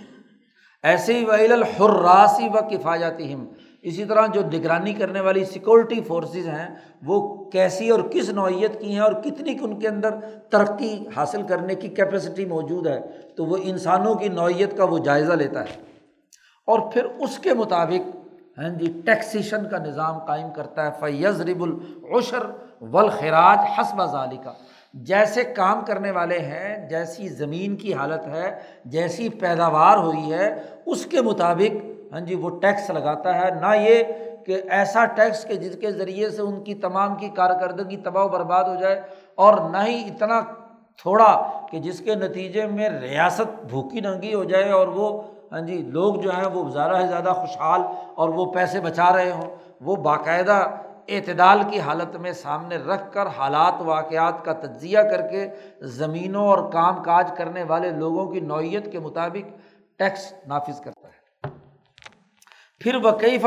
ایسے ہی ویل الحراسی و کفایاتی ہم اسی طرح جو نگرانی کرنے والی سیکورٹی فورسز ہیں، وہ کیسی اور کس نوعیت کی ہیں اور کتنی ان کے اندر ترقی حاصل کرنے کی کیپیسٹی موجود ہے، تو وہ انسانوں کی نوعیت کا وہ جائزہ لیتا ہے۔ اور پھر اس کے مطابق ہاں جی ٹیکسیشن کا نظام قائم کرتا ہے۔ فیض رب العشر ولخراج حسب ظالی کا جیسے کام کرنے والے ہیں، جیسی زمین کی حالت ہے، جیسی پیداوار ہوئی ہے، اس کے مطابق ہاں جی وہ ٹیکس لگاتا ہے۔ نہ یہ کہ ایسا ٹیکس کہ جس کے ذریعے سے ان کی تمام کی کارکردگی تباہ و برباد ہو جائے، اور نہ ہی اتنا تھوڑا کہ جس کے نتیجے میں ریاست بھوکی ننگی ہو جائے اور وہ ہاں جی لوگ جو ہیں، وہ زیادہ سے زیادہ خوشحال اور وہ پیسے بچا رہے ہوں۔ وہ باقاعدہ اعتدال کی حالت میں سامنے رکھ کر حالات واقعات کا تجزیہ کر کے زمینوں اور کام کاج کرنے والے لوگوں کی نوعیت کے مطابق ٹیکس نافذ کرتا ہے۔ پھر وہ کئی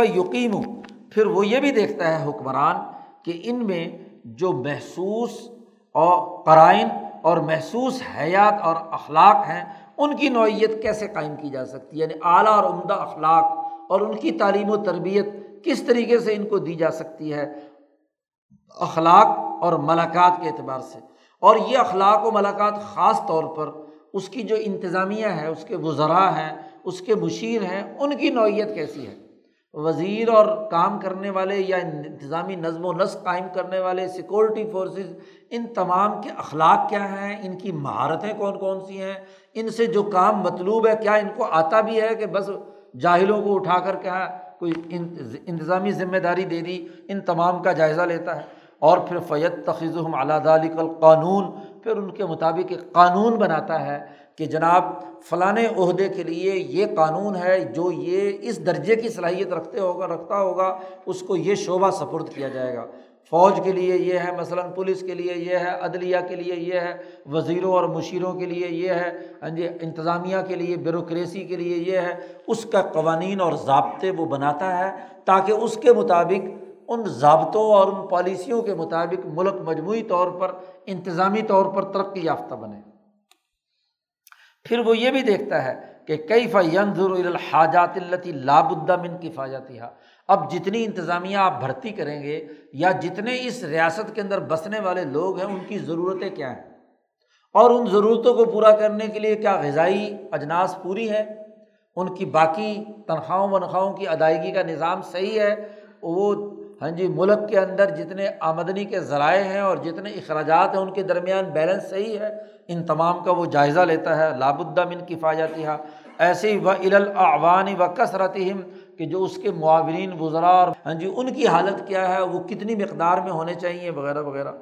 پھر وہ یہ بھی دیکھتا ہے حکمران کہ ان میں جو محسوس اور قرائن اور محسوس حیات اور اخلاق ہیں، ان کی نوعیت کیسے قائم کی جا سکتی ہے؟ یعنی اعلیٰ اور عمدہ اخلاق اور ان کی تعلیم و تربیت کس طریقے سے ان کو دی جا سکتی ہے اخلاق اور ملاقات کے اعتبار سے اور یہ اخلاق و ملاقات خاص طور پر اس کی جو انتظامیہ ہے، اس کے وزراء ہیں، اس کے مشیر ہیں، ان کی نوعیت کیسی ہے؟ وزیر اور کام کرنے والے یا انتظامی نظم و نسق قائم کرنے والے سیکورٹی فورسز ان تمام کے اخلاق کیا ہیں؟ ان کی مہارتیں کون کون سی ہیں؟ ان سے جو کام مطلوب ہے، کیا ان کو آتا بھی ہے کہ بس جاہلوں کو اٹھا کر کیا کوئی انتظامی ذمہ داری دے دی، ان تمام کا جائزہ لیتا ہے۔ اور پھر فیت تخذ اعلیٰ القانون، پھر ان کے مطابق ایک قانون بناتا ہے کہ جناب فلاں عہدے کے لیے یہ قانون ہے، جو یہ اس درجے کی صلاحیت رکھتے ہوگا، رکھتا ہوگا، اس کو یہ شعبہ سپرد کیا جائے گا۔ فوج کے لیے یہ ہے، مثلاً پولیس کے لیے یہ ہے، عدلیہ کے لیے یہ ہے، وزیروں اور مشیروں کے لیے یہ ہے ہاں جی انتظامیہ کے لیے، بیوروکریسی کے لیے یہ ہے۔ اس کا قوانین اور ضابطے وہ بناتا ہے تاکہ اس کے مطابق، ان ضابطوں اور ان پالیسیوں کے مطابق ملک مجموعی طور پر، انتظامی طور پر ترقی یافتہ بنے۔ پھر وہ یہ بھی دیکھتا ہے کہ کئی فنظر الحاجات التی من کی فاجاتی اب جتنی انتظامیہ آپ بھرتی کریں گے یا جتنے اس ریاست کے اندر بسنے والے لوگ ہیں، ان کی ضرورتیں کیا ہیں؟ اور ان ضرورتوں کو پورا کرنے کے لیے کیا غذائی اجناس پوری ہے ان کی باقی تنخواہوں ونخواہوں کی ادائیگی کا نظام صحیح ہے؟ وہ ہاں جی ملک کے اندر جتنے آمدنی کے ذرائع ہیں اور جتنے اخراجات ہیں، ان کے درمیان بیلنس صحیح ہے؟ ان تمام کا وہ جائزہ لیتا ہے لاب من کفایاتی ہا ایسے ہی و الاعوان و کثرت کہ جو اس کے معاورین وزراء اور ہاں جی ان کی حالت کیا ہے، وہ کتنی مقدار میں ہونے چاہیے وغیرہ وغیرہ۔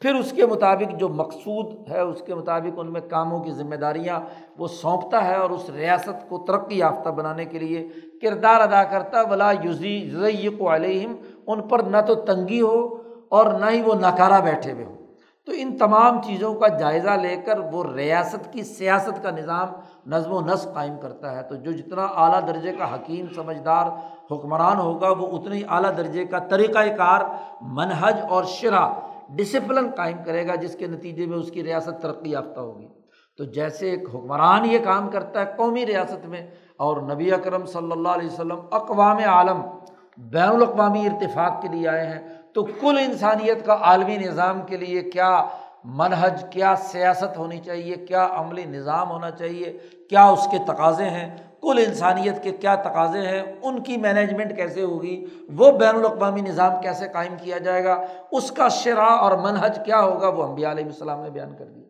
پھر اس کے مطابق جو مقصود ہے، اس کے مطابق ان میں کاموں کی ذمہ داریاں، وہ سونپتا ہے اور اس ریاست کو ترقی یافتہ بنانے کے لیے کردار ادا کرتا بلا یوزی کو علیہم، ان پر نہ تو تنگی ہو اور نہ ہی وہ نکارا بیٹھے ہوئے ہوں۔ تو ان تمام چیزوں کا جائزہ لے کر وہ ریاست کی سیاست کا نظام نظم و نسق قائم کرتا ہے، تو جو جتنا اعلیٰ درجے کا حکیم، سمجھدار، حکمران ہوگا، وہ اتنی اعلیٰ درجے کا طریقۂ کار، منہج اور شرح ڈسپلن قائم کرے گا، جس کے نتیجے میں اس کی ریاست ترقی یافتہ ہوگی۔ تو جیسے ایک حکمران یہ کام کرتا ہے قومی ریاست میں، اور نبی اکرم صلی اللہ علیہ وسلم اقوام عالم، بین الاقوامی ارتفاق کے لیے آئے ہیں، تو کل انسانیت کا عالمی نظام کے لیے کیا منہج کیا سیاست ہونی چاہیے، کیا عملی نظام ہونا چاہیے، کیا اس کے تقاضے ہیں، کل انسانیت کے کیا تقاضے ہیں، ان کی مینجمنٹ کیسے ہوگی، وہ بین الاقوامی نظام کیسے قائم کیا جائے گا، اس کا شرح اور منہج کیا ہوگا، وہ امبیا علیہ السلام نے بیان کر دیا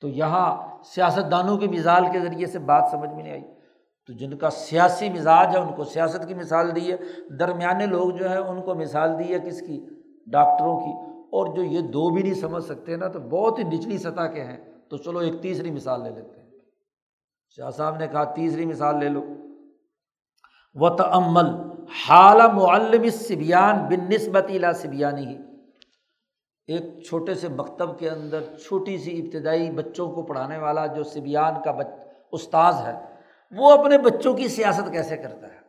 تو یہاں سیاست دانوں کی مثال کے ذریعے سے بات سمجھ میں نہیں آئی۔ تو جن کا سیاسی مزاج ہے، ان کو سیاست کی مثال دی ہے۔ درمیانے لوگ جو ہیں، ان کو مثال دی ہے کس کی؟ ڈاکٹروں کی۔ اور جو یہ دو بھی نہیں سمجھ سکتے نا، تو بہت ہی نچلی سطح کے ہیں۔ تو چلو ایک تیسری مثال لے لیتے ہیں۔ شاہ صاحب نے کہا، تیسری مثال لے لو۔ و تمل حال معلم سبیان بن نسبت لا سبیانی ہی ایک چھوٹے سے مکتب کے اندر چھوٹی سی ابتدائی بچوں کو پڑھانے والا جو سبیان کا بچ، استاذ ہے، وہ اپنے بچوں کی سیاست کیسے کرتا ہے؟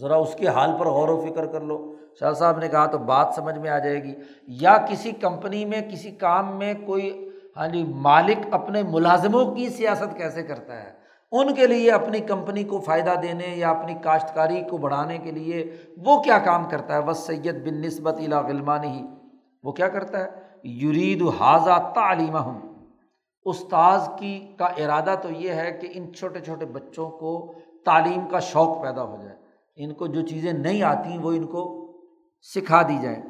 ذرا اس کے حال پر غور و فکر کر لو۔ شاہ صاحب نے کہا تو بات سمجھ میں آ جائے گی۔ یا کسی کمپنی میں، کسی کام میں کوئی ہاں جی مالک اپنے ملازموں کی سیاست کیسے کرتا ہے؟ ان کے لیے اپنی کمپنی کو فائدہ دینے یا اپنی کاشتکاری کو بڑھانے کے لیے وہ کیا کام کرتا ہے؟ بس سید بن نسبت الا غلمانی ہی وہ کیا کرتا ہے؟ یرید حاضہ تعلیم ہوں استاذ کی کا ارادہ تو یہ ہے کہ ان چھوٹے چھوٹے بچوں کو تعلیم کا شوق پیدا ہو جائے۔ ان کو جو چیزیں نہیں آتی وہ ان کو سکھا دی جائیں۔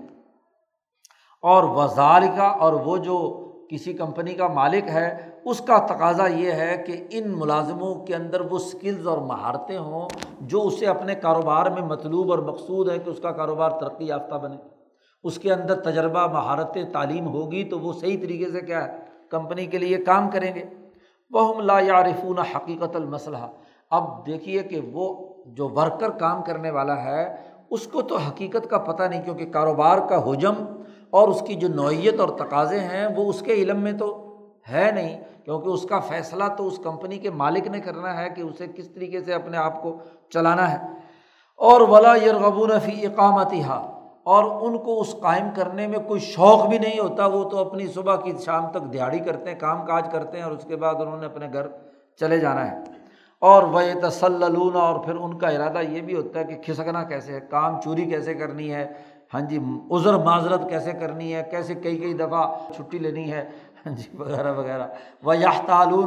اور وزال کا اور وہ جو کسی کمپنی کا مالک ہے، اس کا تقاضا یہ ہے کہ ان ملازموں کے اندر وہ اسکلز اور مہارتیں ہوں جو اسے اپنے کاروبار میں مطلوب اور مقصود ہے کہ اس کا کاروبار ترقی یافتہ بنے۔ اس کے اندر تجربہ، مہارتیں تعلیم ہوگی تو وہ صحیح طریقے سے کیا ہے، کمپنی کے لیے کام کریں گے۔ وہ لا یارفون حقیقت المسلح اب دیکھیے کہ وہ جو ورکر کام کرنے والا ہے، اس کو تو حقیقت کا پتہ نہیں کیونکہ کاروبار کا حجم اور اس کی جو نوعیت اور تقاضے ہیں، وہ اس کے علم میں تو ہے نہیں۔ کیونکہ اس کا فیصلہ تو اس کمپنی کے مالک نے کرنا ہے کہ اسے کس طریقے سے اپنے آپ کو چلانا ہے۔ اور ولا یرغبون فی اقامتی اور ان کو اس قائم کرنے میں کوئی شوق بھی نہیں ہوتا، وہ تو اپنی صبح کی شام تک دیہڑی کرتے ہیں، کام کاج کرتے ہیں اور اس کے بعد انہوں نے اپنے گھر چلے جانا ہے۔ اور وہ تسلون اور پھر ان کا ارادہ یہ بھی ہوتا ہے کہ کھسکنا کیسے ہے، کام چوری کیسے کرنی ہے ہاں جی عذر، معذرت کیسے کرنی ہے، کیسے کئی کئی دفعہ چھٹی لینی ہے ہاں جی وغیرہ وغیرہ۔ وہ یا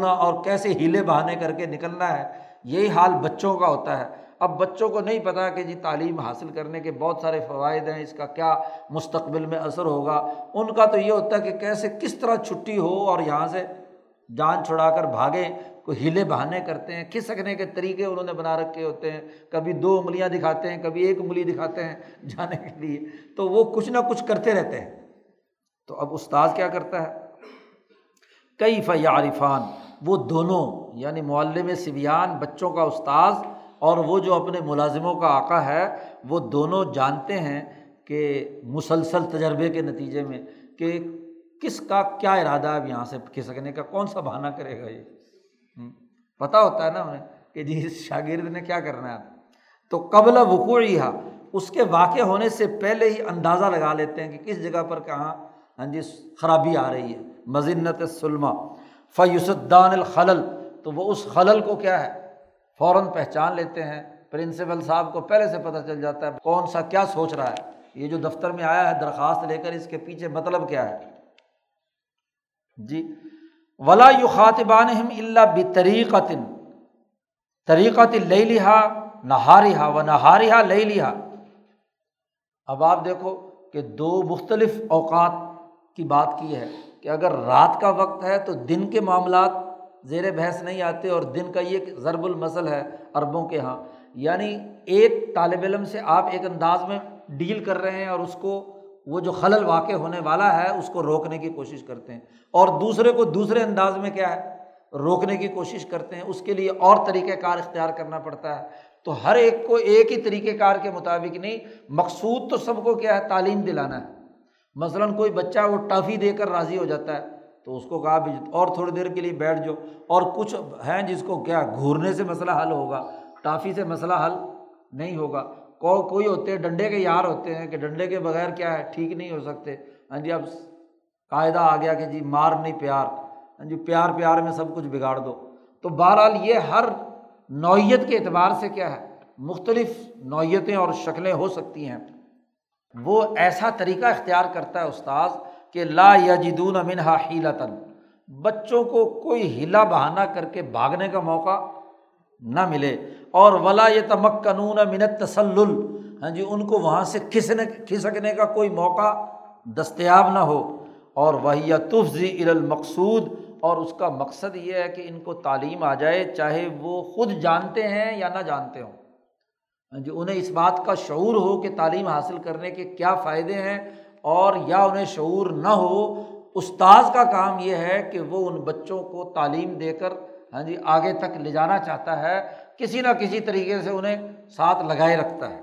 اور کیسے ہیلے بہانے کر کے نکلنا ہے، یہی حال بچوں کا ہوتا ہے۔ اب بچوں کو نہیں پتا کہ جی تعلیم حاصل کرنے کے بہت سارے فوائد ہیں، اس کا کیا مستقبل میں اثر ہوگا۔ ان کا تو یہ ہوتا ہے کہ کیسے، کس طرح چھٹی ہو اور یہاں سے جان چھڑا کر بھاگیں۔ کوئی ہیلے بہانے کرتے ہیں، کھسکنے کے طریقے انہوں نے بنا رکھے ہوتے ہیں۔ کبھی دو انگلیاں دکھاتے ہیں، کبھی ایک انگلی دکھاتے ہیں جانے کے لیے۔ تو وہ کچھ نہ کچھ کرتے رہتے ہیں۔ تو اب استاذ کیا کرتا ہے؟ کئی فیارفان وہ دونوں یعنی معلم سبیان بچوں کا استاذ اور وہ جو اپنے ملازموں کا آقا ہے، وہ دونوں جانتے ہیں کہ مسلسل تجربے کے نتیجے میں کہ کس کا کیا ارادہ ہے اب یہاں سے کھسکنے کا، کون سا بہانہ کرے گا یہ؟ پتہ ہوتا ہے نا انہیں کہ جی اس شاگرد نے کیا کرنا ہے۔ تو قبل وقوعی اس کے واقع ہونے سے پہلے ہی اندازہ لگا لیتے ہیں کہ کس جگہ پر کہاں ہاں جی خرابی آ رہی ہے۔ مزنت سلما فیوسدان الخلل، تو وہ اس خلل کو کیا ہے؟ فوراً پہچان لیتے ہیں۔ پرنسپل صاحب کو پہلے سے پتہ چل جاتا ہے کون سا کیا سوچ رہا ہے۔ یہ جو دفتر میں آیا ہے، درخواست لے کر اس کے پیچھے مطلب کیا ہے؟ جی ولا یو خاطبان اللہ بطریقت، طریقت لے لہا نہارا و نہارا لے لیا اب آپ دیکھو کہ دو مختلف اوقات کی بات کی ہے کہ اگر رات کا وقت ہے تو دن کے معاملات زیر بحث نہیں آتے اور دن کا یہ ضرب المسل ہے عربوں کے یہاں یعنی ایک طالب علم سے آپ ایک انداز میں ڈیل کر رہے ہیں اور اس کو وہ جو خلل واقع ہونے والا ہے، اس کو روکنے کی کوشش کرتے ہیں۔ اور دوسرے کو دوسرے انداز میں کیا ہے؟ روکنے کی کوشش کرتے ہیں۔ اس کے لیے اور طریقۂ کار اختیار کرنا پڑتا ہے۔ تو ہر ایک کو ایک ہی طریقۂ کار کے مطابق نہیں، مقصود تو سب کو کیا ہے؟ تعلیم دلانا ہے۔ مثلاً کوئی بچہ وہ ٹافی دے کر راضی ہو جاتا ہے، تو اس کو کہا بھی اور تھوڑی دیر کے لیے بیٹھ جاؤ اور کچھ ہیں جس کو کیا، گھورنے سے مسئلہ حل ہوگا، ٹافی سے مسئلہ حل نہیں ہوگا۔ کو کوئی ہوتے ہیں، ڈنڈے کے یار ہوتے ہیں کہ ڈنڈے کے بغیر کیا ہے؟ ٹھیک نہیں ہو سکتے۔ ہاں جی اب قاعدہ آ گیا کہ جی مار نہیں پیار۔ ہاں جی پیار پیار میں سب کچھ بگاڑ دو۔ تو بہرحال یہ ہر نوعیت کے اعتبار سے کیا ہے؟ مختلف نوعیتیں اور شکلیں ہو سکتی ہیں۔ وہ ایسا طریقہ اختیار کرتا ہے استاذ کہ لا یا جدون منہا ہیلتن بچوں کو کوئی ہلا بہانہ کر کے بھاگنے کا موقع نہ ملے۔ اور ولا یہ تمک قانون منت تسل ہاں جی ان کو وہاں سے کھسنے کھسکنے کا کوئی موقع دستیاب نہ ہو۔ اور وہی تفظی المقصود۔ اور اس کا مقصد یہ ہے کہ ان کو تعلیم آ جائے، چاہے وہ خود جانتے ہیں یا نہ جانتے ہوں۔ ہاں جی انہیں اس بات کا شعور ہو کہ تعلیم حاصل کرنے کے کیا فائدے ہیں، اور یا انہیں شعور نہ ہو، استاذ کا کام یہ ہے کہ وہ ان بچوں کو تعلیم دے کر ہاں جی آگے تک لے جانا چاہتا ہے۔ کسی نہ کسی طریقے سے انہیں ساتھ لگائے رکھتا ہے۔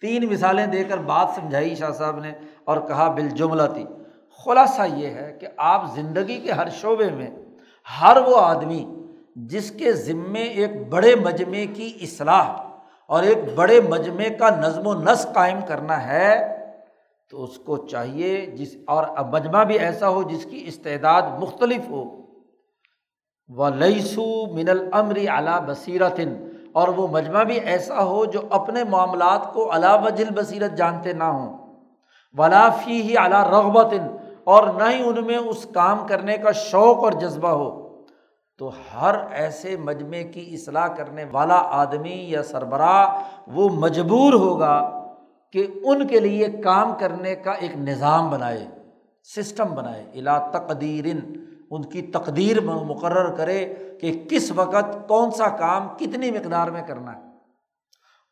تین مثالیں دے کر بات سمجھائی شاہ صاحب نے اور کہا بال خلاصہ یہ ہے کہ آپ زندگی کے ہر شعبے میں ہر وہ آدمی جس کے ذمے ایک بڑے مجمعے کی اصلاح اور ایک بڑے مجمعے کا نظم و نسق قائم کرنا ہے، تو اس کو چاہیے جس اور مجمع بھی ایسا ہو جس کی استعداد مختلف ہو۔ و لئیسو من العمری اعلیٰ بصیرتن اور وہ مجمع بھی ایسا ہو جو اپنے معاملات کو علا وجل بصیرت جانتے نہ ہوں۔ ولافی ہی اعلیٰ رغبتن اور نہ ہی ان میں اس کام کرنے کا شوق اور جذبہ ہو۔ تو ہر ایسے مجمعے کی اصلاح کرنے والا آدمی یا سربراہ وہ مجبور ہوگا کہ ان کے لیے کام کرنے کا ایک نظام بنائے، سسٹم بنائے الا تقدیر۔ ان کی تقدیر مقرر کرے کہ کس وقت کون سا کام کتنی مقدار میں کرنا ہے۔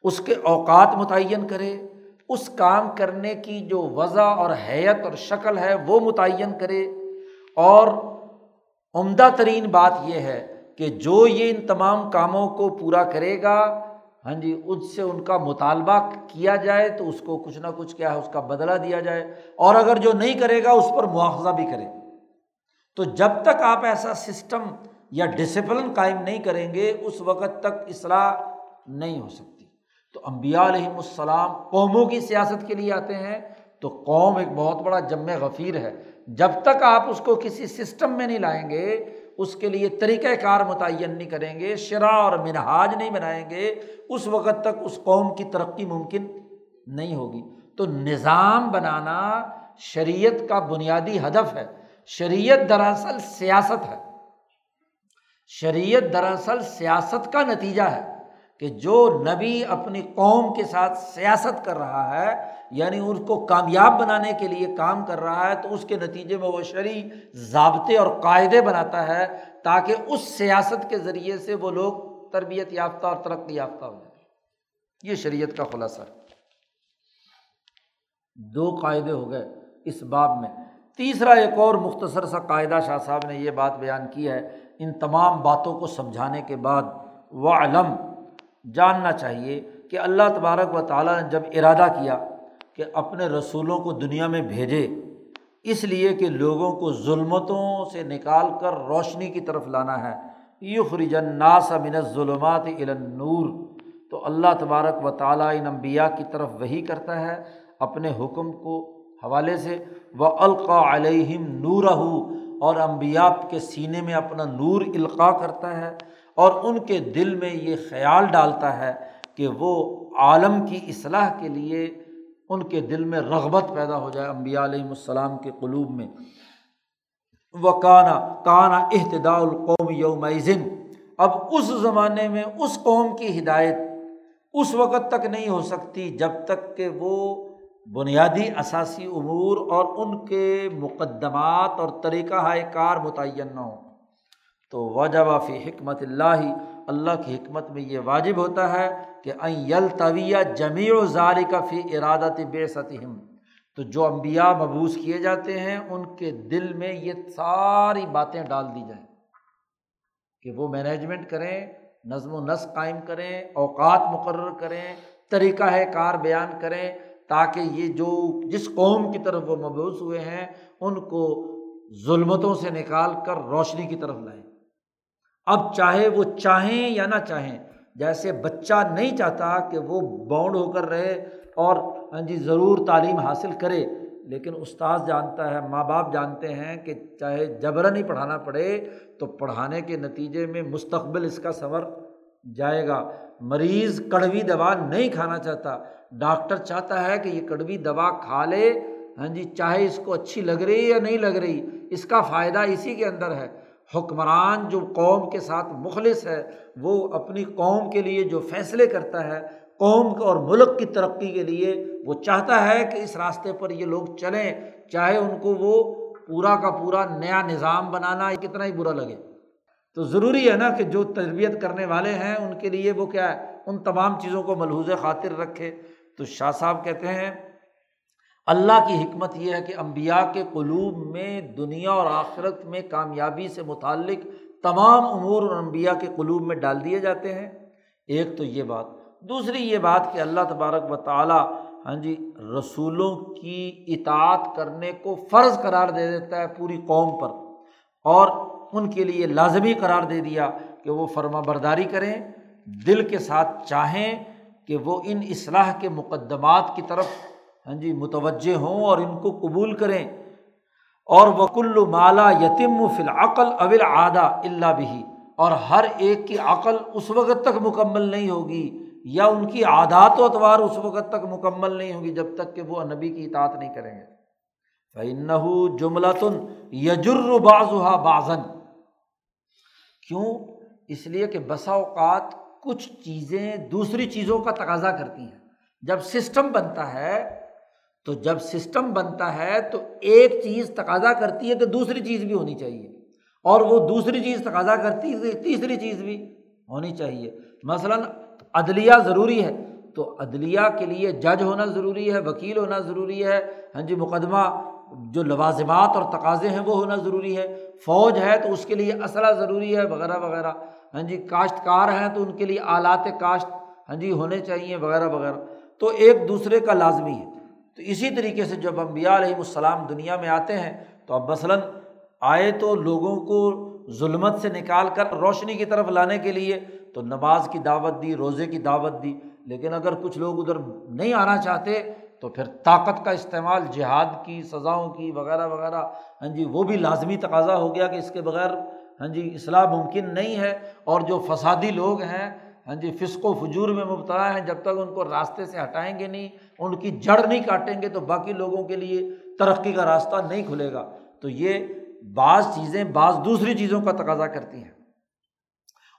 اس کے اوقات متعین کرے، اس کام کرنے کی جو وضع اور حیت اور شکل ہے وہ متعین کرے۔ اور عمدہ ترین بات یہ ہے کہ جو یہ ان تمام کاموں کو پورا کرے گا ہاں جی اس سے ان کا مطالبہ کیا جائے تو اس کو کچھ نہ کچھ کیا ہے، اس کا بدلا دیا جائے۔ اور اگر جو نہیں کرے گا، اس پر مواخذہ بھی کرے۔ تو جب تک آپ ایسا سسٹم یا ڈسپلن قائم نہیں کریں گے، اس وقت تک اصلاح نہیں ہو سکتی۔ تو امبیا علیہم السلام قوموں کی سیاست کے لیے آتے ہیں۔ تو قوم ایک بہت بڑا جم غفیر ہے۔ جب تک آپ اس کو کسی سسٹم میں نہیں لائیں گے، اس کے لیے طریقۂ کار متعین نہیں کریں گے شرح اور منہاج نہیں بنائیں گے، اس وقت تک اس قوم کی ترقی ممکن نہیں ہوگی۔ تو نظام بنانا شریعت کا بنیادی ہدف ہے۔ شریعت دراصل سیاست ہے۔ شریعت دراصل سیاست کا نتیجہ ہے کہ جو نبی اپنی قوم کے ساتھ سیاست کر رہا ہے یعنی اس کو کامیاب بنانے کے لیے کام کر رہا ہے، تو اس کے نتیجے میں وہ شرعی ضابطے اور قاعدے بناتا ہے تاکہ اس سیاست کے ذریعے سے وہ لوگ تربیت یافتہ اور ترقی یافتہ ہو جائے یہ شریعت کا خلاصہ۔ دو قاعدے ہو گئے اس باب میں۔ تیسرا ایک اور مختصر سا قاعدہ شاہ صاحب نے یہ بات بیان کی ہے، ان تمام باتوں کو سمجھانے کے بعد و علم جاننا چاہیے کہ اللہ تبارک و تعالیٰ نے جب ارادہ کیا کہ اپنے رسولوں کو دنیا میں بھیجے، اس لیے کہ لوگوں کو ظلمتوں سے نکال کر روشنی کی طرف لانا ہے یخرجن ناس من ظلمات نور تو اللہ تبارک و تعالیٰ ان انبیاء کی طرف وہی کرتا ہے، اپنے حکم کو حوالے سے وہ القاء علیہم نور اور انبیاء کے سینے میں اپنا نور القاع کرتا ہے، اور ان کے دل میں یہ خیال ڈالتا ہے کہ وہ عالم کی اصلاح کے لیے ان کے دل میں رغبت پیدا ہو جائے امبیا علیہم السلام کے قلوب میں۔ وہ کانا کانا احتدا القوم یوم اب اس زمانے میں اس قوم کی ہدایت اس وقت تک نہیں ہو سکتی جب تک کہ وہ بنیادی اثاثی امور اور ان کے مقدمات اور طریقہ کار متعین نہ ہوں۔ تو وجب فی حکمت اللہ اللہ کی حکمت میں یہ واجب ہوتا ہے کہ یل طویہ جمیع و ظال کا فی ارادت بے ستم تو جو امبیا مبوس کیے جاتے ہیں، ان کے دل میں یہ ساری باتیں ڈال دی جائیں۔ کہ وہ مینجمنٹ کریں، نظم و نسق قائم کریں، اوقات مقرر کریں، طریقہ کار بیان کریں تاکہ یہ جو جس قوم کی طرف وہ مبوس ہوئے ہیں، ان کو ظلمتوں سے نکال کر روشنی کی طرف لائیں۔ اب چاہے وہ چاہیں یا نہ چاہیں، جیسے بچہ نہیں چاہتا کہ وہ باؤنڈ ہو کر رہے اور ہاں جی ضرور تعلیم حاصل کرے، لیکن استاذ جانتا ہے، ماں باپ جانتے ہیں کہ چاہے جبرن ہی پڑھانا پڑے، تو پڑھانے کے نتیجے میں مستقبل اس کا سنور جائے گا۔ مریض کڑوی دوا نہیں کھانا چاہتا ڈاکٹر چاہتا ہے کہ یہ کڑوی دوا کھا لے۔ ہاں جی چاہے اس کو اچھی لگ رہی یا نہیں لگ رہی، اس کا فائدہ اسی کے اندر ہے۔ حکمران جو قوم کے ساتھ مخلص ہے، وہ اپنی قوم کے لیے جو فیصلے کرتا ہے، قوم اور ملک کی ترقی کے لیے، وہ چاہتا ہے کہ اس راستے پر یہ لوگ چلیں۔ چاہے ان کو وہ پورا کا پورا نیا نظام بنانا کتنا ہی برا لگے۔ تو ضروری ہے نا کہ جو تربیت کرنے والے ہیں، ان کے لیے وہ کیا ہے، ان تمام چیزوں کو ملحوظ خاطر رکھے۔ تو شاہ صاحب کہتے ہیں، اللہ کی حکمت یہ ہے کہ امبیا کے قلوب میں دنیا اور آخرت میں کامیابی سے متعلق تمام امور اور امبیا کے قلوب میں ڈال دیے جاتے ہیں۔ ایک تو یہ بات۔ دوسری یہ بات کہ اللہ تبارک و تعالیٰ ہاں جی رسولوں کی اطاعت کرنے کو فرض قرار دے دیتا ہے پوری قوم پر، اور ان کے لیے لازمی قرار دے دیا کہ وہ فرما برداری کریں، دل کے ساتھ چاہیں کہ وہ ان اصلاح کے مقدمات کی طرف ہاں جی متوجہ ہوں اور ان کو قبول کریں۔ اور وکل مالا یتیم و فلعقل اول آدھا اللہ بھی اور ہر ایک کی عقل اس وقت تک مکمل نہیں ہوگی، یا ان کی عادات و اتوار اس وقت تک مکمل نہیں ہوگی جب تک کہ وہ نبی کی اطاعت نہیں کریں گے۔ فنح جملہ تن یجر بازا بازن کیوں؟ اس لیے کہ بسا اوقات کچھ چیزیں دوسری چیزوں کا تقاضا کرتی ہیں۔ جب سسٹم بنتا ہے، تو جب سسٹم بنتا ہے، تو ایک چیز تقاضا کرتی ہے کہ دوسری چیز بھی ہونی چاہیے۔ اور وہ دوسری چیز تقاضا کرتی ہے تیسری چیز بھی ہونی چاہیے۔ مثلاً عدلیہ ضروری ہے، تو عدلیہ کے لیے جج ہونا ضروری ہے، وکیل ہونا ضروری ہے۔ ہاں جی مقدمہ جو لوازمات اور تقاضے ہیں، وہ ہونا ضروری ہے۔ فوج ہے، تو اس کے لیے اسلحہ ضروری ہے، وغیرہ وغیرہ۔ ہاں جی کاشتکار ہیں تو ان کے لیے آلات کاشت ہاں جی ہونے چاہیے، وغیرہ وغیرہ۔ تو ایک دوسرے کا لازمی ہے۔ تو اسی طریقے سے جب امبیا علیہم السلام دنیا میں آتے ہیں، تو اب مثلاً آئے تو لوگوں کو ظلمت سے نکال کر روشنی کی طرف لانے کے لیے تو نماز کی دعوت دی، روزے کی دعوت دی۔ لیکن اگر کچھ لوگ ادھر نہیں آنا چاہتے تو پھر طاقت کا استعمال، جہاد کی، سزاؤں کی، وغیرہ وغیرہ۔ ہاں جی وہ بھی لازمی تقاضا ہو گیا کہ اس کے بغیر ہاں جی اصلاح ممکن نہیں ہے اور جو فسادی لوگ ہیں ہاں جی فسق و فجور میں مبتلا ہیں، جب تک ان کو راستے سے ہٹائیں گے نہیں، ان کی جڑ نہیں کاٹیں گے تو باقی لوگوں کے لیے ترقی کا راستہ نہیں کھلے گا۔ تو یہ بعض چیزیں بعض دوسری چیزوں کا تقاضا کرتی ہیں۔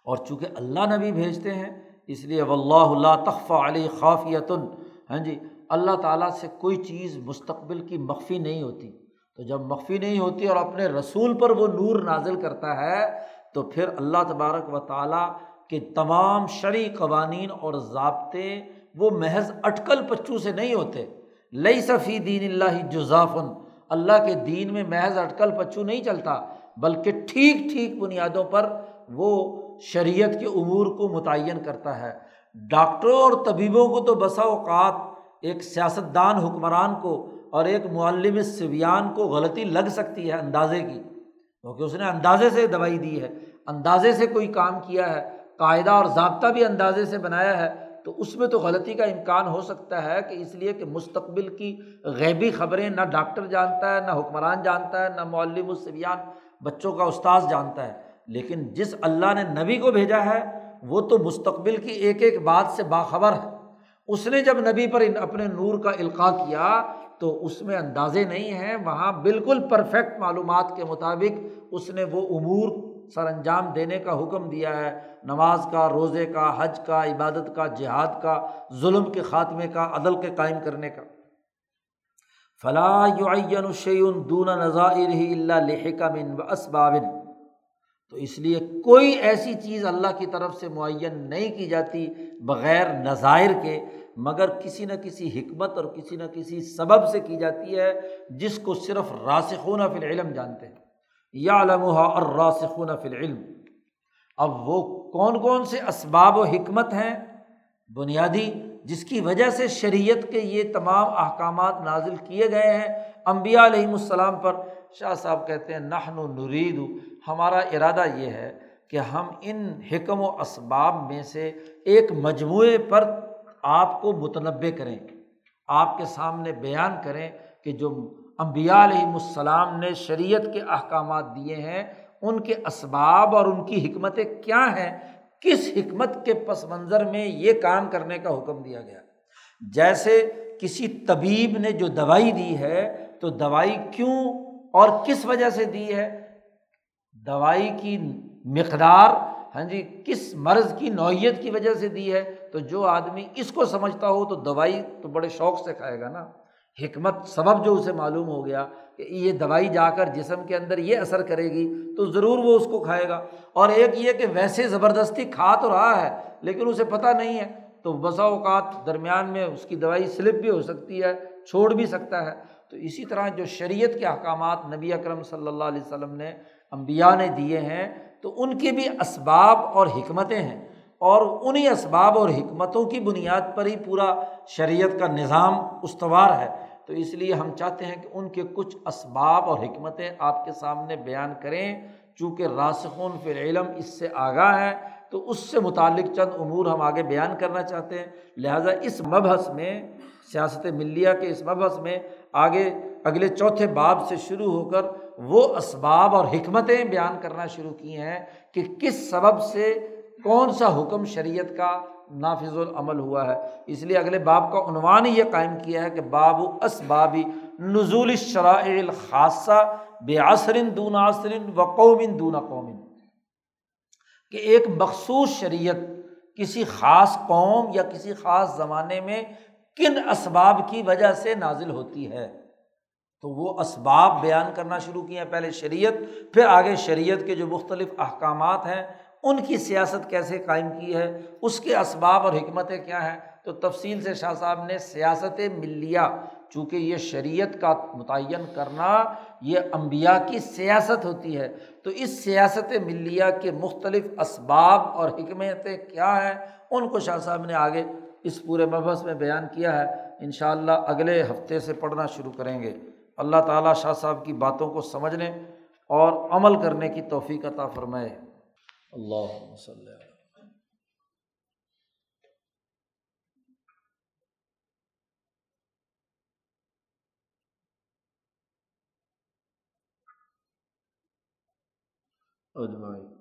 اور چونکہ اللہ نبی بھیجتے ہیں، اس لیے و اللہ اللہ تخف علی خافیتن ہاں جی اللہ تعالیٰ سے کوئی چیز مستقبل کی مخفی نہیں ہوتی۔ تو جب مخفی نہیں ہوتی اور اپنے رسول پر وہ نور نازل کرتا ہے، تو پھر اللہ تبارک و تعالیٰ کہ تمام شرعی قوانین اور ضابطے وہ محض اٹکل پچو سے نہیں ہوتے۔ لئی صفی دین اللہ جزافن۔ اللہ کے دین میں محض اٹکل پچو نہیں چلتا، بلکہ ٹھیک ٹھیک بنیادوں پر وہ شریعت کے امور کو متعین کرتا ہے۔ ڈاکٹروں اور طبیبوں کو تو بسا اوقات ایک سیاست دان حکمران کو اور ایک معلم سویان کو غلطی لگ سکتی ہے اندازے کی۔ کیونکہ اس نے اندازے سے دوائی دی ہے، اندازے سے کوئی کام کیا ہے، قاعدہ اور ضابطہ بھی اندازے سے بنایا ہے، تو اس میں تو غلطی کا امکان ہو سکتا ہے کہ اس لیے کہ مستقبل کی غیبی خبریں نہ ڈاکٹر جانتا ہے، نہ حکمران جانتا ہے، نہ معلم السبیان بچوں کا استاذ جانتا ہے۔ لیکن جس اللہ نے نبی کو بھیجا ہے، وہ تو مستقبل کی ایک ایک بات سے باخبر ہے۔ اس نے جب نبی پر اپنے نور کا القاع کیا تو اس میں اندازے نہیں ہیں، وہاں بالکل پرفیکٹ معلومات کے مطابق اس نے وہ امور سر انجام دینے کا حکم دیا ہے۔ نماز کا، روزے کا، حج کا، عبادت کا، جہاد کا، ظلم کے خاتمے کا، عدل کے قائم کرنے کا۔ فلاں شعین دون نظائر ہی اللہ لحکم من و اسبابن تو اس لیے کوئی ایسی چیز اللہ کی طرف سے معین نہیں کی جاتی بغیر نظائر کے، مگر کسی نہ کسی حکمت اور کسی نہ کسی سبب سے کی جاتی ہے جس کو صرف راسخون فی العلم جانتے ہیں۔ یا علمہ اور راسخون فی العلم۔ اب وہ کون کون سے اسباب و حکمت ہیں بنیادی جس کی وجہ سے شریعت کے یہ تمام احکامات نازل کیے گئے ہیں؟ امبیا علیہم السلام پر شاہ صاحب کہتے ہیں نہن و نرید ہمارا ارادہ یہ ہے کہ ہم ان حکم و اسباب میں سے ایک مجموعے پر آپ کو متنوع کریں، آپ کے سامنے بیان کریں کہ جو امبیا علیہم السلام نے شریعت کے احکامات دیے ہیں، ان کے اسباب اور ان کی حکمتیں کیا ہیں؟ کس حکمت کے پس منظر میں یہ کام کرنے کا حکم دیا گیا؟ جیسے کسی طبیب نے جو دوائی دی ہے تو دوائی کیوں اور کس وجہ سے دی ہے؟ دوائی کی مقدار ہاں جی کس مرض کی نوعیت کی وجہ سے دی ہے؟ تو جو آدمی اس کو سمجھتا ہو تو دوائی تو بڑے شوق سے کھائے گا نا۔ حکمت سبب جو اسے معلوم ہو گیا کہ یہ دوائی جا کر جسم کے اندر یہ اثر کرے گی تو ضرور وہ اس کو کھائے گا۔ اور ایک یہ کہ ویسے زبردستی کھا تو رہا ہے، لیکن اسے پتہ نہیں ہے۔ تو بسا اوقات درمیان میں اس کی دوائی سلپ بھی ہو سکتی ہے، چھوڑ بھی سکتا ہے۔ تو اسی طرح جو شریعت کے احکامات نبی اکرم صلی اللہ علیہ وسلم نے امبیا نے دیے ہیں تو ان کے بھی اسباب اور حکمتیں ہیں اور انہیں اسباب اور حکمتوں کی بنیاد پر ہی پورا شریعت کا نظام استوار ہے۔ تو اس لیے ہم چاہتے ہیں کہ ان کے کچھ اسباب اور حکمتیں آپ کے سامنے بیان کریں۔ چونکہ راسخون فی علم اس سے آگاہ ہے تو اس سے متعلق چند امور ہم آگے بیان کرنا چاہتے ہیں۔ لہٰذا اس مبحث میں، سیاست ملیہ کے اس مبحث میں آگے اگلے چوتھے باب سے شروع ہو کر وہ اسباب اور حکمتیں بیان کرنا شروع کی ہیں کہ کس سبب سے کون سا حکم شریعت کا نافذ العمل ہوا ہے۔ اس لیے اگلے باب کا عنوان ہی یہ قائم کیا ہے کہ باب و اسبابی نزول شرائع الخاصہ بے عصرن دون عصرن و قومن دون قومن کہ ایک مخصوص شریعت کسی خاص قوم یا کسی خاص زمانے میں کن اسباب کی وجہ سے نازل ہوتی ہے۔ تو وہ اسباب بیان کرنا شروع کیے ہیں۔ پہلے شریعت، پھر آگے شریعت کے جو مختلف احکامات ہیں، ان کی سیاست کیسے قائم کی ہے، اس کے اسباب اور حکمتیں کیا ہیں۔ تو تفصیل سے شاہ صاحب نے سیاست ملیہ، چونکہ یہ شریعت کا متعین کرنا، یہ امبیا کی سیاست ہوتی ہے۔ تو اس سیاست ملیہ کے مختلف اسباب اور حکمتیں کیا ہیں، ان کو شاہ صاحب نے آگے اس پورے مبحث میں بیان کیا ہے۔ ان شاء اللہ اگلے ہفتے سے پڑھنا شروع کریں گے۔ اللہ تعالیٰ شاہ صاحب کی باتوں کو سمجھنے اور عمل کرنے کی توفیق عطا فرمائے۔ اللہ وسلم۔ اجمائی